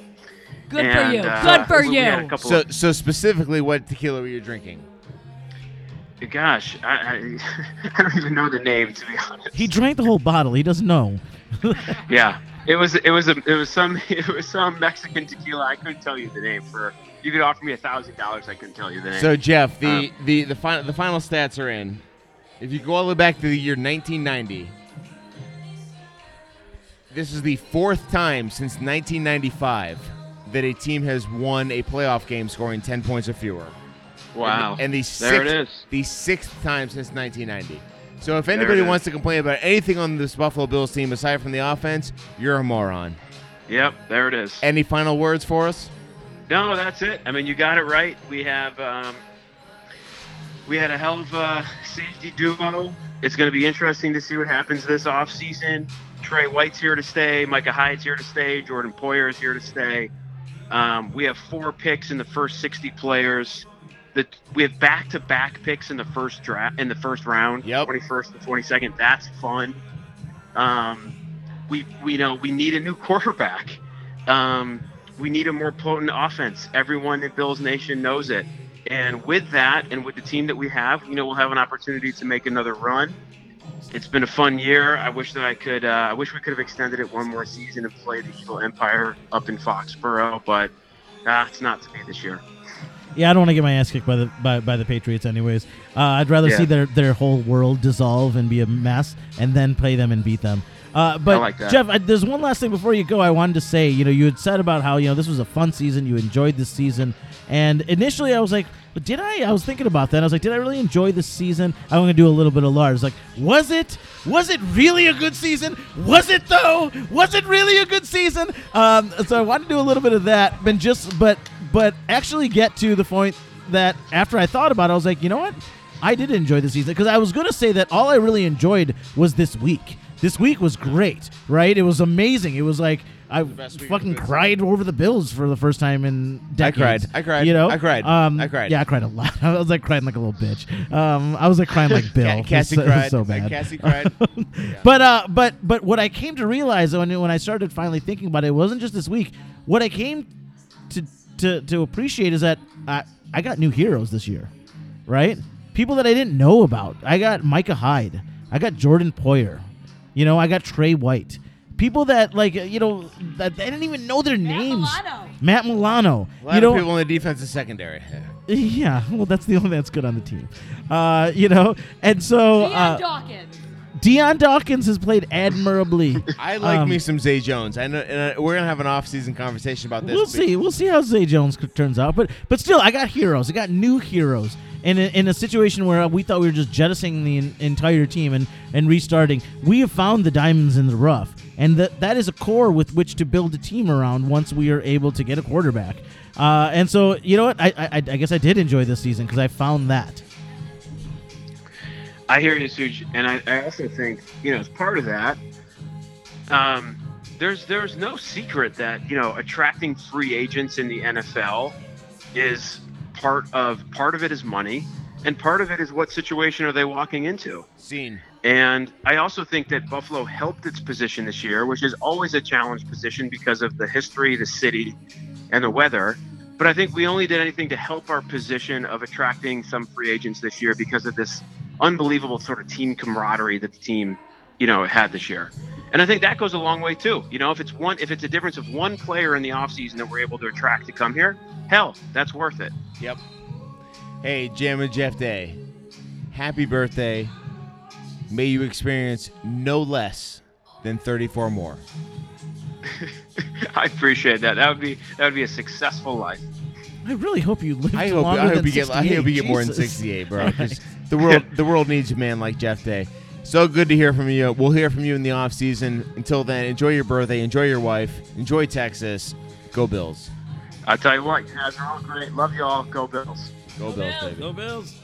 [SPEAKER 4] Good for you.
[SPEAKER 8] uh,
[SPEAKER 4] Good for
[SPEAKER 8] we had a
[SPEAKER 4] you.
[SPEAKER 2] So
[SPEAKER 8] of-
[SPEAKER 2] so specifically, what tequila were you drinking?
[SPEAKER 8] gosh, I, I, I don't even know the name to be honest.
[SPEAKER 6] He drank the whole bottle. He doesn't know.
[SPEAKER 8] Yeah, it was it was a it was some it was some Mexican tequila. I couldn't tell you the name. For you could offer me a thousand dollars, I couldn't tell you the name.
[SPEAKER 2] So Jeff, the
[SPEAKER 8] Um,
[SPEAKER 2] the the final the final stats are in. If you go all the way back to the year 1990, this is the fourth time since 1995 that a team has won a playoff game scoring 10 points or fewer.
[SPEAKER 8] wow,
[SPEAKER 2] And the
[SPEAKER 8] there it
[SPEAKER 2] sixth,
[SPEAKER 8] is.
[SPEAKER 2] the sixth time since 1990. So if anybody wants to complain about anything on this Buffalo Bills team aside from the offense, you're a moron.
[SPEAKER 8] Yep, there it is.
[SPEAKER 2] Any final words for us?
[SPEAKER 8] No, that's it. I mean, you got it right. We have um, we had a hell of a safety duo. It's going to be interesting to see what happens this offseason. Tre White's here to stay. Micah Hyde's here to stay. Jordan Poyer is here to stay. Um, we have four picks in the first 60 players. The, we have back-to-back picks in the first draft in the first round,
[SPEAKER 2] Yep.
[SPEAKER 8] 21st and 22nd. That's fun. Um, we we know we need a new quarterback. Um, we need a more potent offense. Everyone in Bills Nation knows it. And with that, and with the team that we have, you know, we'll have an opportunity to make another run. It's been a fun year. I wish that I could. Uh, I wish we could have extended it one more season and played the Evil Empire up in Foxborough, but uh, it's not to be this year.
[SPEAKER 6] Yeah, I don't want to get my ass kicked by the by, by the Patriots, anyways. Uh, I'd rather
[SPEAKER 8] Yeah.
[SPEAKER 6] see their their whole world dissolve and be a mess, and then play them and beat them. Uh, but
[SPEAKER 8] like.
[SPEAKER 6] Jeff, I, there's one last thing before you go. I wanted to say, you know, you had said about how you know this was a fun season, you enjoyed this season, and initially I was like, did I? I was thinking about that. I was like, did I really enjoy this season? I'm to do a little bit of Lars. Like, was it? Was it really a good season? Was it though? Was it really a good season? Um, so I wanted to do a little bit of that, but just but but actually get to the point that after I thought about it, I was like, you know what? I did enjoy the season because I was going to say that all I really enjoyed was this week. This week was great, right? It was amazing. It was like I fucking
[SPEAKER 2] of the
[SPEAKER 6] cried over the Bills for the first time in decades.
[SPEAKER 2] I cried. I cried.
[SPEAKER 6] You know,
[SPEAKER 2] I cried.
[SPEAKER 6] Um,
[SPEAKER 2] I cried.
[SPEAKER 6] Yeah, I cried a lot. I was like crying like a little bitch. Um, I was like crying like Bill.
[SPEAKER 2] Ca-
[SPEAKER 6] It was
[SPEAKER 2] Cassie
[SPEAKER 6] so,
[SPEAKER 2] cried.
[SPEAKER 6] so bad.
[SPEAKER 2] Cassie cried.
[SPEAKER 6] But uh, but but what I came to realize when when I started finally thinking about it, it wasn't just this week. What I came to to to appreciate is that I I got new heroes this year, right? People that I didn't know about. I got Micah Hyde. I got Jordan Poyer. You know, I got Tre White. People that like you know that I didn't even know their names.
[SPEAKER 4] Milano.
[SPEAKER 6] Matt Milano.
[SPEAKER 2] A lot
[SPEAKER 6] you know,
[SPEAKER 2] of people in the defensive secondary.
[SPEAKER 6] yeah. Well, that's the only that's good on the team. Uh, you know, and so
[SPEAKER 4] Dion
[SPEAKER 6] uh,
[SPEAKER 4] Dawkins.
[SPEAKER 6] Dion Dawkins has played admirably.
[SPEAKER 2] I like
[SPEAKER 6] Um,
[SPEAKER 2] me some Zay Jones. I know, and uh, we're gonna have an off-season conversation about this.
[SPEAKER 6] We'll see. We'll see how Zay Jones c- turns out. But but still, I got heroes. I got new heroes, in a, in a situation where we thought we were just jettisoning the en- entire team and, and restarting, we have found the diamonds in the rough. And that that is a core with which to build a team around once we are able to get a quarterback. Uh, and so, you know what? I, I, I guess I did enjoy this season because I found that.
[SPEAKER 8] I hear you, Suj, and I, I also think you know as part of that, um, there's there's no secret that you know attracting free agents in the NFL is part of part of it is money, and part of it is what situation are they walking into.
[SPEAKER 2] Scene.
[SPEAKER 8] And I also think that Buffalo helped its position this year, which is always a challenge position because of the history, the city, and the weather. But I think we only did anything to help our position of attracting some free agents this year because of this unbelievable sort of team camaraderie that the team, you know, had this year. And I think that goes a long way too. You know, if it's one if it's a difference of one player in the offseason that we're able to attract to come here, hell, that's worth it.
[SPEAKER 2] Yep. Hey, Jam and Jeff Day. Happy birthday. May you experience no less than 34 more.
[SPEAKER 8] I appreciate that. That would be that would be a successful life.
[SPEAKER 6] I really hope you live
[SPEAKER 2] I hope,
[SPEAKER 6] longer
[SPEAKER 2] I hope
[SPEAKER 6] than
[SPEAKER 2] you get I hope you get more than
[SPEAKER 6] 68.
[SPEAKER 2] 68, bro. 'cause the world the world needs a man like Jeff Day. So good to hear from you. We'll hear from you in the off season. Until then, enjoy your birthday, enjoy your wife, enjoy Texas. Go Bills.
[SPEAKER 8] I'll tell you what, you guys are all great. Love you all. Go Bills.
[SPEAKER 2] Go Bills, baby.
[SPEAKER 6] Go Bills.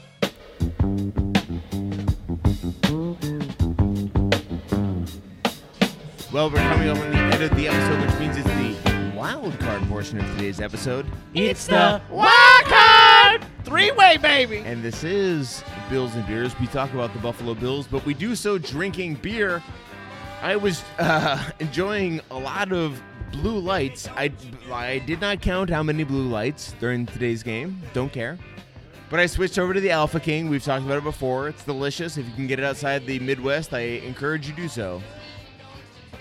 [SPEAKER 2] Well, we're coming up on the end of the episode, which means it's the wild card portion of today's episode.
[SPEAKER 6] It's the
[SPEAKER 7] Wild card! Three way, baby!
[SPEAKER 2] And this is Bills and Beers. We talk about the Buffalo Bills, but we do so drinking beer. I was uh, enjoying a lot of blue lights. I, I did not count how many blue lights during today's game. Don't care. But I switched over to the Alpha King. We've talked about it before. It's delicious. If you can get it outside the Midwest, I encourage you to do so.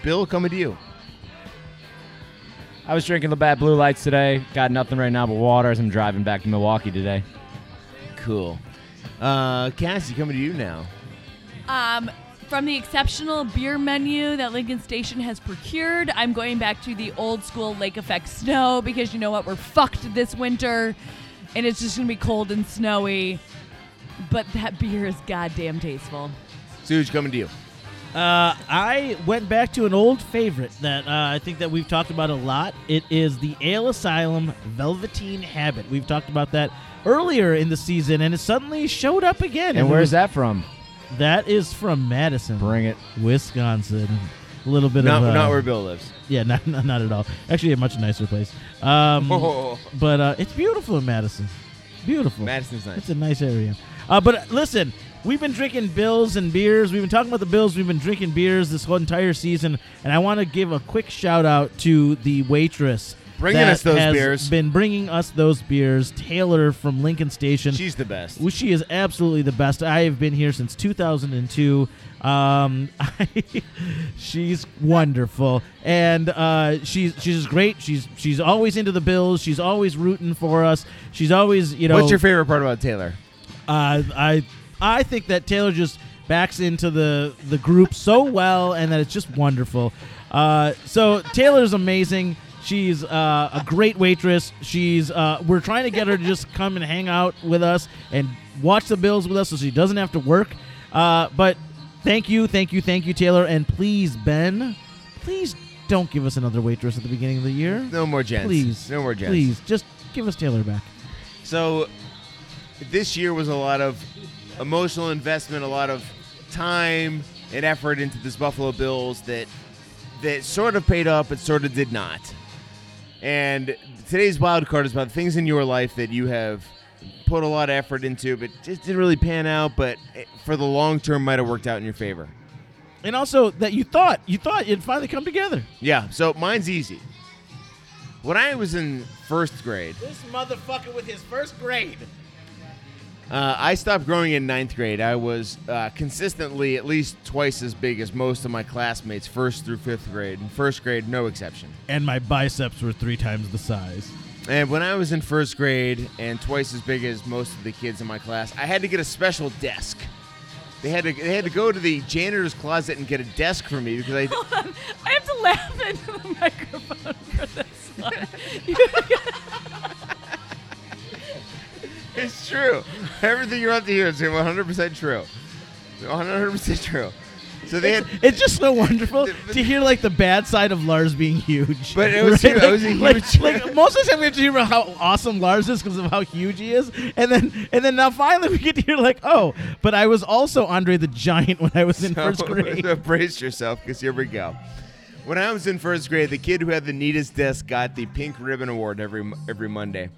[SPEAKER 2] Bill, coming to you.
[SPEAKER 3] I was drinking the bad blue lights today. Got nothing right now but water as I'm driving back to Milwaukee today.
[SPEAKER 2] Cool. Uh, Cassie, coming to you now.
[SPEAKER 4] Um, from the exceptional beer menu that Lincoln Station has procured, I'm going back to the old school Lake Effect Snow because you know what? We're fucked this winter and it's just going to be cold and snowy. But that beer is goddamn tasteful.
[SPEAKER 2] Suge, coming to you.
[SPEAKER 6] Uh, I went back to an old favorite that uh, I think that we've talked about a lot. It is the Ale Asylum Velveteen Habit. We've talked about that earlier in the season, and it suddenly showed up again.
[SPEAKER 3] And where's that from?
[SPEAKER 6] That is from Madison,
[SPEAKER 3] Bring it.
[SPEAKER 6] Wisconsin. A little bit
[SPEAKER 2] Not,
[SPEAKER 6] of uh,
[SPEAKER 2] not where Bill lives.
[SPEAKER 6] yeah, not, not not at all. Actually, a much nicer place. Um,
[SPEAKER 2] Oh.
[SPEAKER 6] but uh, it's beautiful in Madison. Beautiful.
[SPEAKER 2] Madison's nice.
[SPEAKER 6] It's a nice area. Uh, but listen, we've been drinking bills and beers. We've been talking about the bills. We've been drinking beers this whole entire season, and I want to give a quick shout out to the waitress.
[SPEAKER 2] Bringing us those
[SPEAKER 6] has
[SPEAKER 2] beers.
[SPEAKER 6] Been bringing us those beers. Taylor from Lincoln Station.
[SPEAKER 2] She's the best.
[SPEAKER 6] Well, she is absolutely the best. I have been here since 2002. Um, she's wonderful, and uh, she's she's great. She's she's always into the Bills. She's always rooting for us. She's always you know.
[SPEAKER 2] What's your favorite part about Taylor?
[SPEAKER 6] Uh, I I think that Taylor just backs into the the group so well, and that it's just wonderful. Uh, so Taylor's amazing. She's uh, a great waitress. She's uh, we're trying to get her to just come and hang out with us and watch the Bills with us, so she doesn't have to work. Uh, but thank you, thank you, thank you, Taylor, and please, Ben, please don't give us another waitress at the beginning of the year.
[SPEAKER 2] No more gents.
[SPEAKER 6] Please,
[SPEAKER 2] No more gents.
[SPEAKER 6] Please, just give us Taylor back.
[SPEAKER 2] So this year was a lot of emotional investment, a lot of time and effort into this Buffalo Bills that that sort of paid off but sort of did not. And today's wild card is about things in your life that you have put a lot of effort into but just didn't really pan out but for the long term might have worked out in your favor.
[SPEAKER 6] And also that you thought you thought it'd finally come together.
[SPEAKER 2] Yeah, so mine's easy. When I was in first grade,
[SPEAKER 7] This motherfucker with his first grade.
[SPEAKER 2] Uh, I stopped growing in ninth grade. I was uh, consistently at least twice as big as most of my classmates, first through fifth grade. In first grade, no exception.
[SPEAKER 6] And my biceps were three times the size.
[SPEAKER 2] And when I was in first grade and twice as big as most of the kids in my class, I had to get a special desk. They had to they had to go to the janitor's closet and get a desk for me because I
[SPEAKER 4] Hold on. I have to laugh into the microphone for this one.
[SPEAKER 2] it's true. Everything you're about to hear is 100% true. 100% true. So they had.
[SPEAKER 6] It's just so wonderful to hear like the bad side of Lars being huge.
[SPEAKER 2] But it was- it was a
[SPEAKER 6] like,
[SPEAKER 2] huge-
[SPEAKER 6] like, most of the time we have to hear about how awesome Lars is because of how huge he is, and then and then now finally we get to hear like, oh, but I was also Andre the Giant when I was in first grade.
[SPEAKER 2] So brace yourself, because here we go. When I was in first grade, the kid who had the neatest desk got the Pink Ribbon Award every every Monday.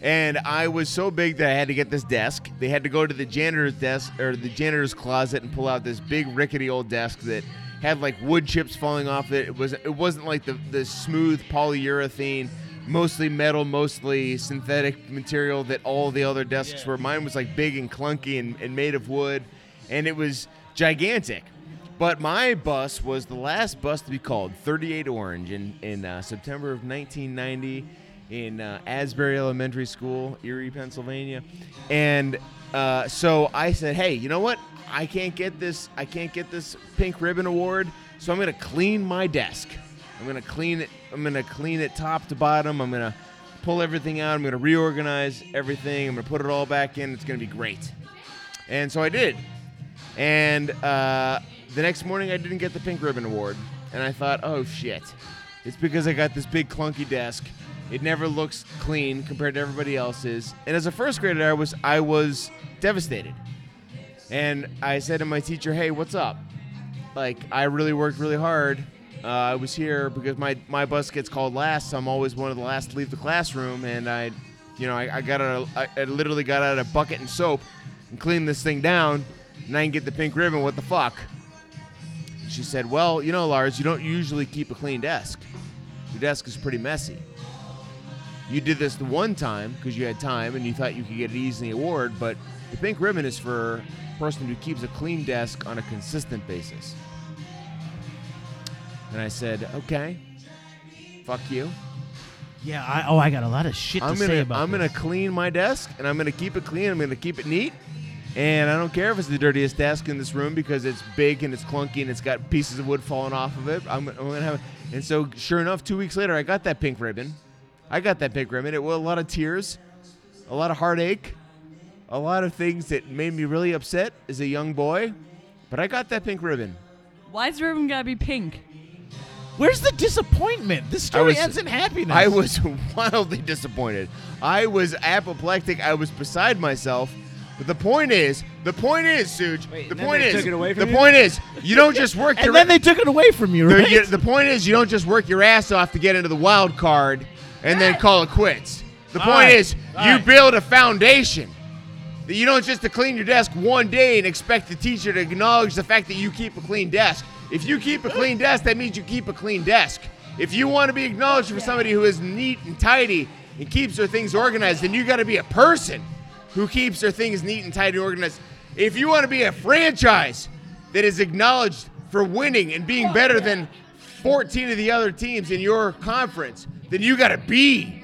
[SPEAKER 2] And I was so big that I had to get this desk. They had to go to the janitor's desk or the janitor's closet and pull out this big rickety old desk that had like wood chips falling off it. It was it wasn't like the the smooth polyurethane, mostly metal, mostly synthetic material that all the other desks were. Mine was like big and clunky and, and made of wood, and it was gigantic. But my bus was the last bus to be called 38 Orange in, in uh, September of 1990 in uh, Asbury Elementary School, Erie, Pennsylvania. And uh, so I said, hey, you know what? I can't get this. I can't get this pink ribbon award. So I'm gonna clean my desk. I'm gonna clean it. I'm gonna clean it top to bottom. I'm gonna pull everything out. I'm gonna reorganize everything. I'm gonna put it all back in. It's gonna be great. And so I did. And uh, the next morning, I didn't get the Pink Ribbon Award. And I thought, oh shit. It's because I got this big clunky desk. It never looks clean compared to everybody else's. And as a first grader, I was I was devastated. And I said to my teacher, "Hey, what's up? Like, I really worked really hard. Uh, I was here because my my bus gets called last. So I'm always one of the last to leave the classroom, and I, you know, I, I got out. I, I literally got out a bucket and soap and cleaned this thing down, and I didn't get the pink ribbon. What the fuck?" She said, "Well, you know, Lars, you don't usually keep a clean desk. Your desk is pretty messy. You did this the one time because you had time and you thought you could get an easy award, but the pink ribbon is for a person who keeps a clean desk on a consistent basis." And I said, "Okay, fuck you.
[SPEAKER 6] Yeah. I, oh, I got a lot of shit to
[SPEAKER 2] I'm
[SPEAKER 6] say
[SPEAKER 2] gonna
[SPEAKER 6] about.
[SPEAKER 2] I'm gonna clean my desk and I'm gonna keep it clean. I'm gonna keep it neat. And I don't care if it's the dirtiest desk in this room because it's big and it's clunky and it's got pieces of wood falling off of it. I'm, I'm gonna have. And so, sure enough, two weeks later, I got that pink ribbon. I got that pink ribbon. It was a lot of tears, a lot of heartache, a lot of things that made me really upset as a young boy. But I got that pink ribbon.
[SPEAKER 4] Why's the ribbon gotta be pink?
[SPEAKER 6] Where's the disappointment? This
[SPEAKER 2] I
[SPEAKER 6] story
[SPEAKER 2] was-
[SPEAKER 6] ends in happiness.
[SPEAKER 2] I was wildly disappointed. I was apoplectic. I was beside myself. But the point is, the point is, Suge.
[SPEAKER 3] Wait,
[SPEAKER 2] the point is,
[SPEAKER 3] took it away
[SPEAKER 2] the
[SPEAKER 3] you?
[SPEAKER 2] point is, you don't just work
[SPEAKER 6] and
[SPEAKER 2] your.
[SPEAKER 6] then they took it away from you,
[SPEAKER 2] the, you- the point is, you don't just work your ass off to get into the wild card and then call it quits. The
[SPEAKER 6] All
[SPEAKER 2] point
[SPEAKER 6] right.
[SPEAKER 2] is,
[SPEAKER 6] All
[SPEAKER 2] you
[SPEAKER 6] right.
[SPEAKER 2] build a foundation. That you don't just to clean your desk one day and expect the teacher to acknowledge the fact that you keep a clean desk. If you keep a clean desk, that means you keep a clean desk. If you want to be acknowledged for somebody who is neat and tidy and keeps their things organized, then you got to be a person who keeps their things neat and tidy and organized. If you want to be a franchise that is acknowledged for winning and being better than 14 of the other teams in your conference, then you got to be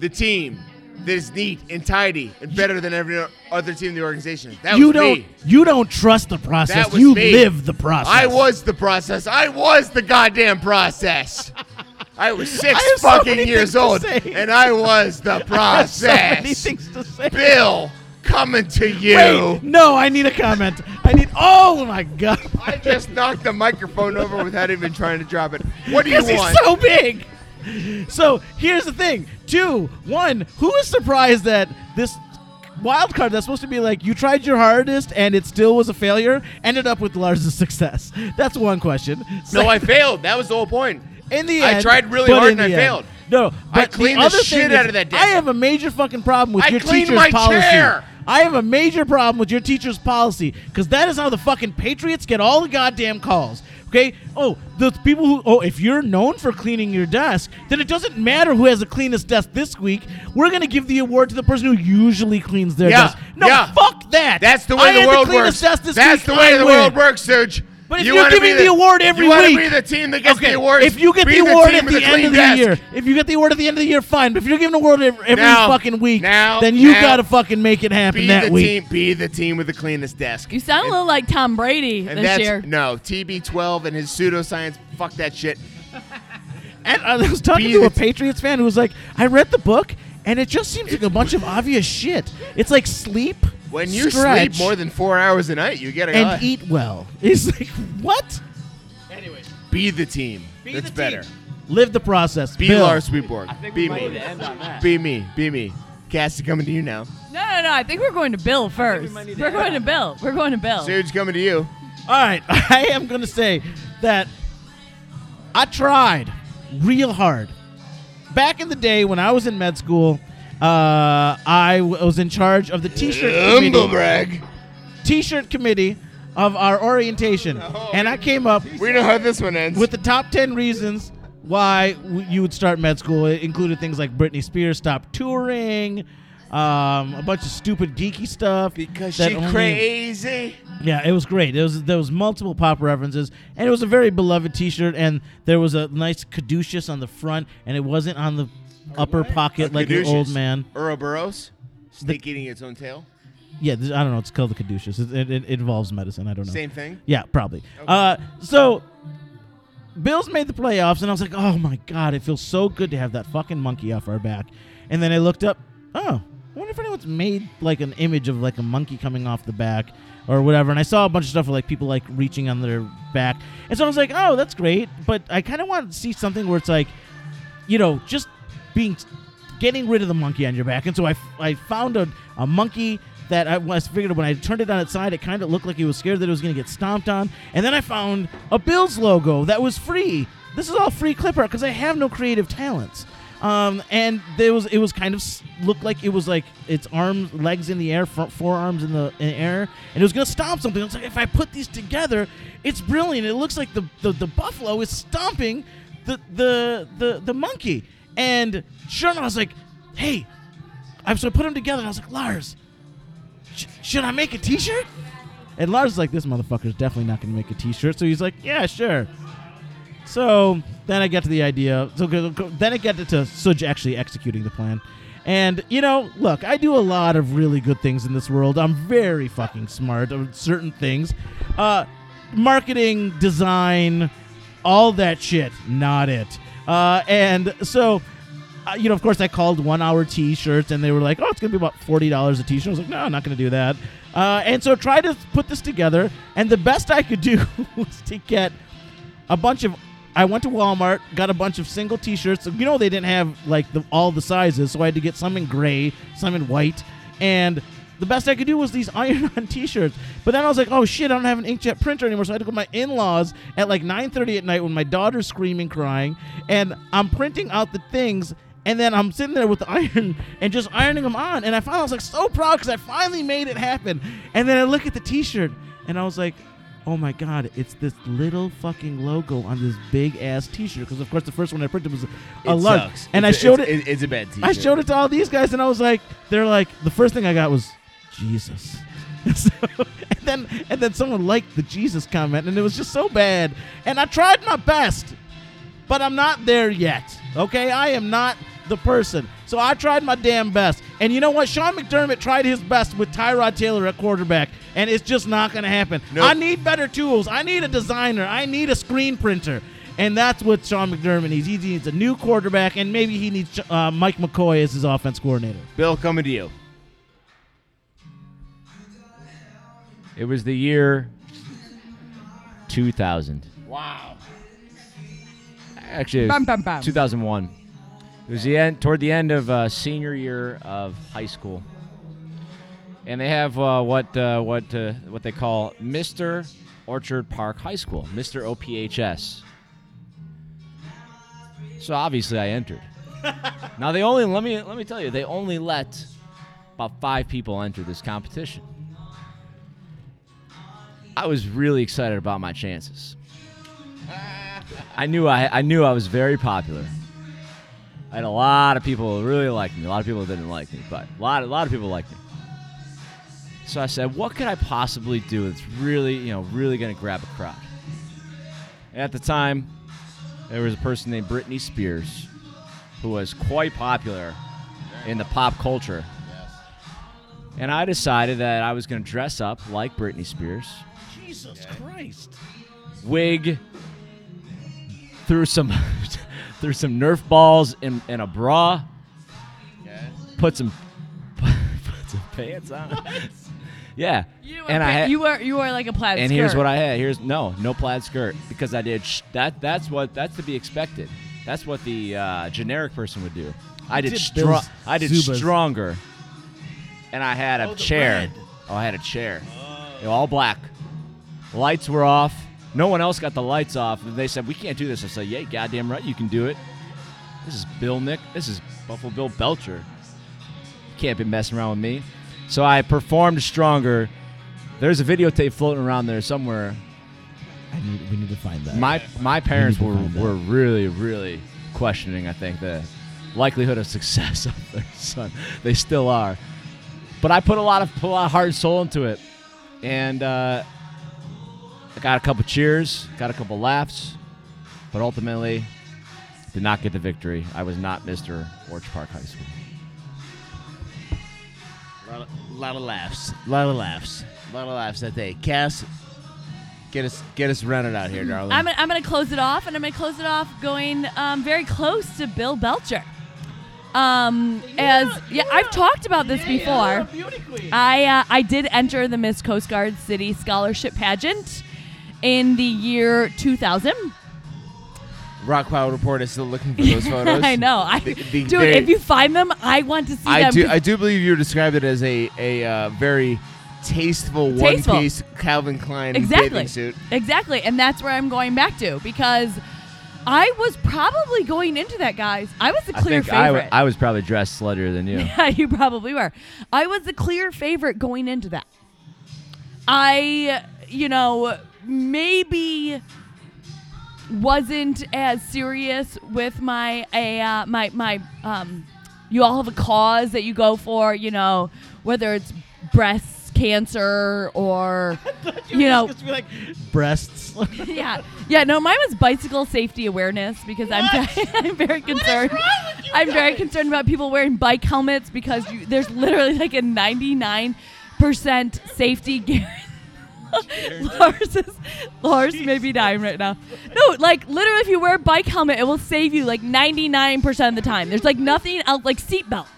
[SPEAKER 2] the team that is neat and tidy and better than every other team in the organization. That
[SPEAKER 6] you
[SPEAKER 2] was
[SPEAKER 6] don't.
[SPEAKER 2] me.
[SPEAKER 6] You don't trust the process.
[SPEAKER 2] That was
[SPEAKER 6] you
[SPEAKER 2] me.
[SPEAKER 6] live the process.
[SPEAKER 2] I was the process. I was the goddamn process. I was six
[SPEAKER 6] I have so
[SPEAKER 2] fucking
[SPEAKER 6] many
[SPEAKER 2] years
[SPEAKER 6] things to
[SPEAKER 2] old,
[SPEAKER 6] say.
[SPEAKER 2] and I was the
[SPEAKER 6] I have so many
[SPEAKER 2] process.
[SPEAKER 6] things to say.
[SPEAKER 2] Bill, coming to you.
[SPEAKER 6] Wait, no, I need a comment. I need. Oh my god.
[SPEAKER 2] I just knocked the microphone over without even trying to drop it. What do you
[SPEAKER 6] Because
[SPEAKER 2] want?
[SPEAKER 6] he's so big. So here's the thing. Two, one. Who is surprised that this wild card that's supposed to be like you tried your hardest and it still was a failure ended up with Lars' success? That's one question.
[SPEAKER 2] no, I failed. That was the whole point.
[SPEAKER 6] In the end, I
[SPEAKER 2] tried really hard and I
[SPEAKER 6] end-
[SPEAKER 2] failed.
[SPEAKER 6] No, but
[SPEAKER 2] I cleaned the
[SPEAKER 6] other
[SPEAKER 2] shit
[SPEAKER 6] thing
[SPEAKER 2] out
[SPEAKER 6] is,
[SPEAKER 2] of that desk.
[SPEAKER 6] I have a major fucking problem with
[SPEAKER 2] I
[SPEAKER 6] your
[SPEAKER 2] cleaned
[SPEAKER 6] teacher's
[SPEAKER 2] my
[SPEAKER 6] policy.
[SPEAKER 2] chair.
[SPEAKER 6] I have a major problem with your teacher's policy because that is how the fucking Patriots get all the goddamn calls. Okay? Oh, the people who oh, if you're known for cleaning your desk, then it doesn't matter who has the cleanest desk this week. We're gonna give the award to the person who usually cleans their
[SPEAKER 2] Yeah,
[SPEAKER 6] desk. No,
[SPEAKER 2] yeah.
[SPEAKER 6] fuck that.
[SPEAKER 2] That's the
[SPEAKER 6] I
[SPEAKER 2] way the
[SPEAKER 6] had
[SPEAKER 2] world
[SPEAKER 6] cleanest
[SPEAKER 2] works.
[SPEAKER 6] desk this
[SPEAKER 2] That's
[SPEAKER 6] week,
[SPEAKER 2] the way
[SPEAKER 6] I
[SPEAKER 2] the
[SPEAKER 6] win.
[SPEAKER 2] world works, Suge.
[SPEAKER 6] But if
[SPEAKER 2] you
[SPEAKER 6] you're giving
[SPEAKER 2] be
[SPEAKER 6] the award every
[SPEAKER 2] you wanna
[SPEAKER 6] week-
[SPEAKER 2] be the team that gets
[SPEAKER 6] okay,
[SPEAKER 2] the award.
[SPEAKER 6] if you get the award
[SPEAKER 2] team
[SPEAKER 6] at
[SPEAKER 2] with
[SPEAKER 6] the end
[SPEAKER 2] clean
[SPEAKER 6] of the
[SPEAKER 2] desk.
[SPEAKER 6] year, if you get the award at the end of the year, fine. But if you're giving an award every, every
[SPEAKER 2] Now-
[SPEAKER 6] fucking week,
[SPEAKER 2] now-
[SPEAKER 6] then you
[SPEAKER 2] now-
[SPEAKER 6] gotta fucking make it happen
[SPEAKER 2] Be
[SPEAKER 6] that
[SPEAKER 2] the
[SPEAKER 6] week.
[SPEAKER 2] team. Be the team with the cleanest desk.
[SPEAKER 4] You sound a little like Tom Brady
[SPEAKER 2] And
[SPEAKER 4] this
[SPEAKER 2] that's
[SPEAKER 4] year.
[SPEAKER 2] no TB12 and his pseudoscience. Fuck that shit.
[SPEAKER 6] And uh, I was talking
[SPEAKER 2] Be
[SPEAKER 6] to
[SPEAKER 2] the
[SPEAKER 6] a
[SPEAKER 2] t-
[SPEAKER 6] Patriots fan who was like, "I read the book, and it just seems like a bunch of obvious shit. It's like sleep,
[SPEAKER 2] When you
[SPEAKER 6] stretch,
[SPEAKER 2] sleep more than four hours a night, you get a
[SPEAKER 6] and
[SPEAKER 2] guy.
[SPEAKER 6] eat well. It's like what?
[SPEAKER 2] Anyway, Be the team.
[SPEAKER 6] Be
[SPEAKER 2] That's
[SPEAKER 6] the
[SPEAKER 2] better.
[SPEAKER 6] team. Live the process.
[SPEAKER 2] Be
[SPEAKER 6] Bill.
[SPEAKER 2] Lars Sweetborg. Be me.
[SPEAKER 3] need to end on that.
[SPEAKER 2] Be me. Be me. Cassie coming to you now.
[SPEAKER 4] No, no, no. I think we're going to Bill first.
[SPEAKER 3] to
[SPEAKER 4] We're going to
[SPEAKER 3] on
[SPEAKER 4] Bill. We're going to Bill.
[SPEAKER 2] Serge coming to you.
[SPEAKER 6] All right, I am going to say that I tried real hard. Back in the day when I was in med school, uh, I w- was in charge of the t-shirt
[SPEAKER 2] Humble
[SPEAKER 6] committee,
[SPEAKER 2] brag.
[SPEAKER 6] t-shirt committee of our orientation, and I came up
[SPEAKER 2] We know how this one ends.
[SPEAKER 6] with the top 10 reasons why w- you would start med school. It included things like Britney Spears stopped touring, um, a bunch of stupid geeky stuff.
[SPEAKER 2] because
[SPEAKER 6] that
[SPEAKER 2] she
[SPEAKER 6] only-
[SPEAKER 2] crazy.
[SPEAKER 6] Yeah, it was great. There was there was multiple pop references, and it was a very beloved T-shirt. And there was a nice caduceus on the front, and it wasn't on the upper pocket like your old man.
[SPEAKER 2] Ouroboros. Snake eating its own tail.
[SPEAKER 6] Yeah, th- I don't know. It's called the caduceus. It, it, it involves medicine. I don't know.
[SPEAKER 2] Same thing.
[SPEAKER 6] Yeah, probably. Uh, so Bills made the playoffs, and I was like, oh my god, it feels so good to have that fucking monkey off our back. And then I looked up. Oh, I wonder if anyone's made like an image of like a monkey coming off the back or whatever. And I saw a bunch of stuff with like people like reaching on their back, and so I was like, oh, that's great. But I kind of want to see something where it's like, you know, just being getting rid of the monkey on your back. And so I, I found a, a monkey that I was figured when I turned it on its side, it kind of looked like it was scared that it was going to get stomped on. And then I found a Bills logo that was free. This is all free clip art because I have no creative talents. Um, and there was it was kind of looked like it was like its arms, legs in the air, front forearms in the, in the air, and it was gonna stomp something. It's like, if I put these together, it's brilliant. It looks like the the, the buffalo is stomping the the the the monkey. And sure enough, I was like, hey, I so I put them together, I was like, Lars, sh- should I make a T-shirt? And Lars is like, this motherfucker's definitely not going to make a T-shirt. So he's like, yeah, sure. So then I get to the idea. So then I get to Suj actually executing the plan. And you know, look, I do a lot of really good things in this world. I'm very fucking smart on certain things. Uh, marketing, design, all that shit, not it. Uh, and so, uh, you know, of course, I called one hour t shirts and they were like, oh, it's going to be about $40 a t shirt. I was like, no, I'm not going to do that. Uh, and so, try to put this together. And the best I could do was to get a bunch of. I went to Walmart, got a bunch of single T-shirts. You know they didn't have like the, all the sizes, so I had to get some in gray, some in white, and the best I could do was these iron-on T-shirts. But then I was like, oh shit, I don't have an inkjet printer anymore, so I had to go to my in-laws at like 9:30 at night when my daughter's screaming, crying, and I'm printing out the things. And then I'm sitting there with the iron and just ironing them on. And I finally was like so proud because I finally made it happen. And then I look at the T-shirt and I was like, oh my god, it's this little fucking logo on this big ass T-shirt. Because of course the first one I printed was a, a
[SPEAKER 2] It
[SPEAKER 6] large,
[SPEAKER 2] sucks.
[SPEAKER 6] and
[SPEAKER 2] It's
[SPEAKER 6] I
[SPEAKER 2] a-
[SPEAKER 6] showed
[SPEAKER 2] it's,
[SPEAKER 6] it.
[SPEAKER 2] It's a bad t-shirt.
[SPEAKER 6] I showed it to all these guys, and I was like, they're like, the first thing I got was Jesus. So, and then and then someone liked the Jesus comment, and it was just so bad. And I tried my best, but I'm not there yet. Okay, I am not the person. So I tried my damn best. And you know what? Sean McDermott tried his best with Tyrod Taylor at quarterback, and it's just not going to happen.
[SPEAKER 2] Nope.
[SPEAKER 6] I need better tools. I need a designer. I need a screen printer. And that's what Sean McDermott needs. He needs a new quarterback, and maybe he needs uh, Mike McCoy as his offense coordinator.
[SPEAKER 2] Bill coming to you.
[SPEAKER 3] It was the year 2000.
[SPEAKER 2] Wow.
[SPEAKER 3] Actually, it was
[SPEAKER 4] Bum, bum, bum.
[SPEAKER 3] 2001. It was the end, toward the end of uh, senior year of high school, and they have uh, what uh, what uh, what they call Mr. Orchard Park High School, Mr. OPHS. So obviously, I entered. now they only let me let me tell you they only let about five people enter this competition. I was really excited about my chances. I knew I, I knew I was very popular. I had a lot of people who really liked me. A lot of people didn't like me, but a lot a lot of people liked me. So I said, what could I possibly do that's really, you know, really going to grab a crowd? And at the time, there was a person named Britney Spears who was quite popular in the pop culture. And I decided that I was going to dress up like Britney Spears,
[SPEAKER 6] Jesus Christ.
[SPEAKER 3] wig, threw some threw some Nerf balls in, in a bra, put some put some pants on, Yeah.
[SPEAKER 4] You were,
[SPEAKER 3] and I had,
[SPEAKER 4] you were you were like a plaid
[SPEAKER 3] and
[SPEAKER 4] skirt.
[SPEAKER 3] here's what I had. Here's no, no plaid skirt because I did sh- that. That's what that's to be expected. That's what the uh, generic person would do. I did
[SPEAKER 6] did
[SPEAKER 3] strong. I did
[SPEAKER 6] Zubas.
[SPEAKER 3] stronger, and I had a
[SPEAKER 6] Oh,
[SPEAKER 3] chair.
[SPEAKER 6] red.
[SPEAKER 3] Oh, I had a chair, You know, all black. Lights were off. No one else got the lights off. And they said we can't do this. I said, yeah, goddamn right, you can do it. This is Bill Nick. This is Buffalo Bill Belcher. You can't be messing around with me. So I performed stronger. There's a videotape floating around there somewhere.
[SPEAKER 6] I need, we need to find that.
[SPEAKER 3] My my parents were, were really really questioning. I think the likelihood of success of their son. They still are, but I put a lot of put a lot of heart and soul into it, and uh, I got a couple cheers, got a couple laughs, but ultimately did not get the victory. I was not Mr. Orchard Park High School.
[SPEAKER 6] lot, of, lot of laughs. A lot of laughs. A lot of laughs that day. Cass, get us get us running out here, darling.
[SPEAKER 4] I'm gonna, I'm gonna close it off, and I'm gonna close it off going um, very close to Bill Belcher. Um, as yeah, I've talked about this before. I uh, I did enter the Miss Coast Guard City Scholarship Pageant in the year 2000.
[SPEAKER 2] Rock Pile Report is still looking for those photos.
[SPEAKER 4] I know. I,
[SPEAKER 2] The- the-
[SPEAKER 4] dude,
[SPEAKER 2] they-
[SPEAKER 4] if you find them, I want to see
[SPEAKER 2] I
[SPEAKER 4] them.
[SPEAKER 2] do.
[SPEAKER 4] 'cause-
[SPEAKER 2] I do believe you described it as a a uh, very tasteful,
[SPEAKER 4] Tasteful.
[SPEAKER 2] one piece Calvin Klein
[SPEAKER 4] exactly.
[SPEAKER 2] bathing suit.
[SPEAKER 4] Exactly, and that's where I'm going back to because I was probably going into that, guys. I was the
[SPEAKER 3] I
[SPEAKER 4] clear
[SPEAKER 3] think I,
[SPEAKER 4] favorite.
[SPEAKER 3] w- I was probably dressed sluttier than you.
[SPEAKER 4] Yeah, you probably were. I was the clear favorite going into that. I, you know, maybe wasn't as serious with my a uh, my my um. You all have a cause that you go for, you know, whether it's breast cancer or, you know,
[SPEAKER 6] be like breasts.
[SPEAKER 4] yeah, yeah. No, mine was bicycle safety awareness because I'm I'm very concerned. I'm very concerned about people wearing bike helmets because you, there's literally like a 99 percent safety guarantee. Lars is Lars may be dying right now. No, like literally, if you wear a bike helmet, it will save you like 99% of the time. There's like nothing else, like seatbelts.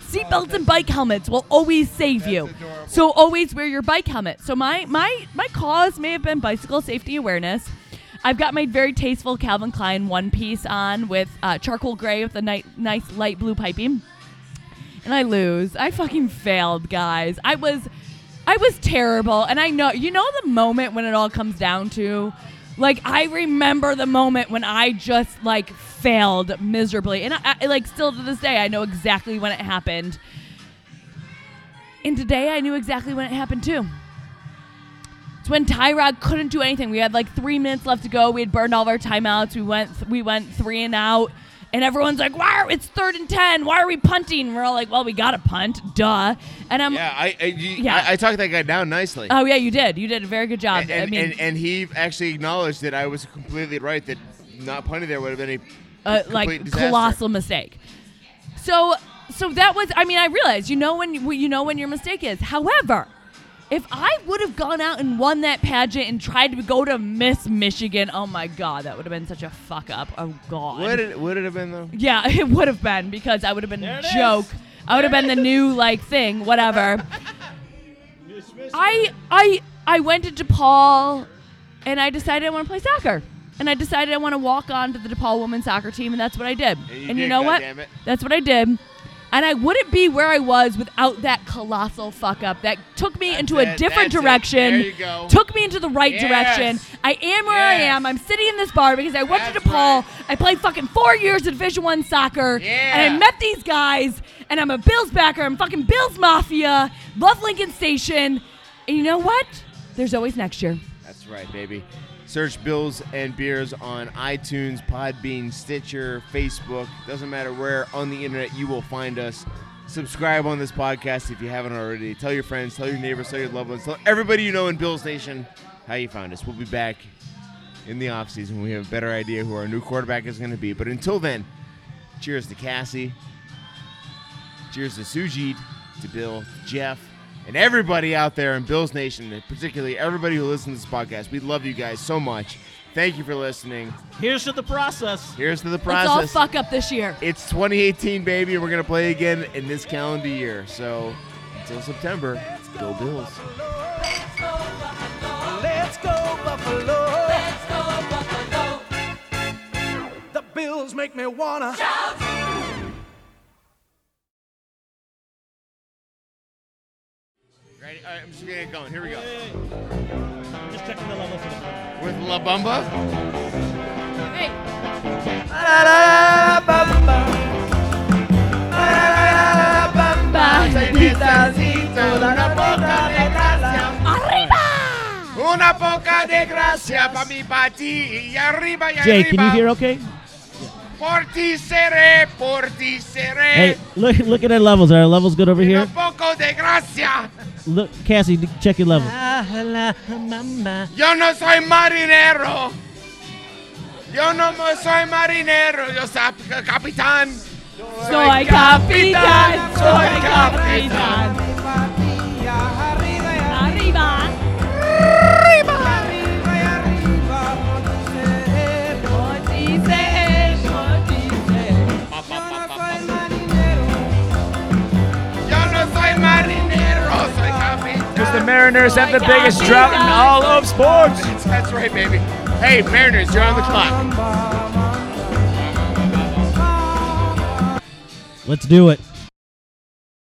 [SPEAKER 4] Seatbelts and bike helmets will always save you. So always wear your bike helmet. So my my my cause may have been bicycle safety awareness. I've got my very tasteful Calvin Klein one piece on with uh, charcoal gray with a ni- nice light blue piping and I lose. I fucking failed, guys. I was I was terrible. And I know you know the moment when it all comes down to like I remember the moment when I just like failed miserably. And I, I like still to this day I know exactly when it happened. And today I knew exactly when it happened too. It's when Tyrod couldn't do anything. We had like three minutes left to go. We had burned all of our timeouts. We went we went three and out. And everyone's like, "Why? Are, it's third and ten. Why are we punting?" We're all like, "Well, we got to punt, duh." And I'm,
[SPEAKER 2] Yeah, I I, you,
[SPEAKER 4] Yeah.
[SPEAKER 2] I I talked that guy down nicely.
[SPEAKER 4] oh yeah, you did. You did a very good job.
[SPEAKER 2] and, and,
[SPEAKER 4] I mean,
[SPEAKER 2] and, and he actually acknowledged that I was completely right that not punting there would have been a
[SPEAKER 4] uh, like
[SPEAKER 2] disaster.
[SPEAKER 4] colossal mistake. So, so that was. I mean, I realized you know when you know when your mistake is. However, if I would have gone out and won that pageant and tried to go to Miss Michigan, oh my god, that would have been such a fuck up. Oh god.
[SPEAKER 2] Would it would it have been though?
[SPEAKER 4] Yeah, it would have been because I would have been
[SPEAKER 6] There
[SPEAKER 4] a joke.
[SPEAKER 6] is.
[SPEAKER 4] I would have been the new like thing, whatever. I I I went to DePaul and I decided I want to play soccer. And I decided I want to walk on to the DePaul women's soccer team and that's what I did.
[SPEAKER 2] And you
[SPEAKER 4] you
[SPEAKER 2] did,
[SPEAKER 4] know what?
[SPEAKER 2] goddammit.
[SPEAKER 4] That's what I did. And I wouldn't be where I was without that colossal fuck up that took me
[SPEAKER 2] That's
[SPEAKER 4] into a different
[SPEAKER 2] direction. it.
[SPEAKER 4] There
[SPEAKER 2] There you go.
[SPEAKER 4] Took me into the right
[SPEAKER 2] Yes.
[SPEAKER 4] direction. I am where I am. I'm sitting in this bar because I went to
[SPEAKER 2] That's
[SPEAKER 4] DePaul.
[SPEAKER 2] right.
[SPEAKER 4] I played fucking four years of Division One soccer,
[SPEAKER 2] Yeah.
[SPEAKER 4] and I met these guys. And I'm a Bills backer. I'm fucking Bills Mafia. Love Lincoln Station. And you know what? There's always next year.
[SPEAKER 2] That's right, baby. Search Bills and Beers on iTunes, Podbean, Stitcher, Facebook. Doesn't matter where on the internet you will find us. Subscribe on this podcast if you haven't already. Tell your friends, tell your neighbors, tell your loved ones, tell everybody you know in Bills Nation how you found us. We'll be back in the offseason when we have a better idea who our new quarterback is going to be. But until then, cheers to Cassie. Cheers to Sujit, to Bill, Jeff, and everybody out there in Bills Nation, and particularly everybody who listens to this podcast. We love you guys so much. Thank you for listening.
[SPEAKER 6] Here's to the process.
[SPEAKER 2] Here's to the
[SPEAKER 4] Let's all fuck up this year.
[SPEAKER 2] It's 2018, baby, and we're going to play again in this calendar year. So until September, Go Bills.
[SPEAKER 5] Let's go Buffalo.
[SPEAKER 1] Let's go Buffalo.
[SPEAKER 5] Let's go Buffalo.
[SPEAKER 1] The Bills make me wanna
[SPEAKER 5] Shout.
[SPEAKER 2] Ready? All right, I'm just gonna get going. Here we go.
[SPEAKER 6] Just checking the level for the play.
[SPEAKER 2] With La Bamba.
[SPEAKER 4] Hey,
[SPEAKER 2] Una poca de gracia pa' mi pati y arriba y
[SPEAKER 6] Jay, can you hear okay?
[SPEAKER 2] Por ti seré, por ti seré.
[SPEAKER 6] Hey, look look at our levels. Are our levels good over here?
[SPEAKER 2] poco de gracia.
[SPEAKER 6] Look, Cassie, check your level.
[SPEAKER 2] Yo no soy marinero. Yo no soy marinero. Yo soy capitán.
[SPEAKER 4] soy capitán, soy capitán. Arriba.
[SPEAKER 3] Because the Mariners have the biggest drought in all of sports.
[SPEAKER 2] That's right, baby. Hey, Mariners, you're on the clock.
[SPEAKER 6] Let's do it.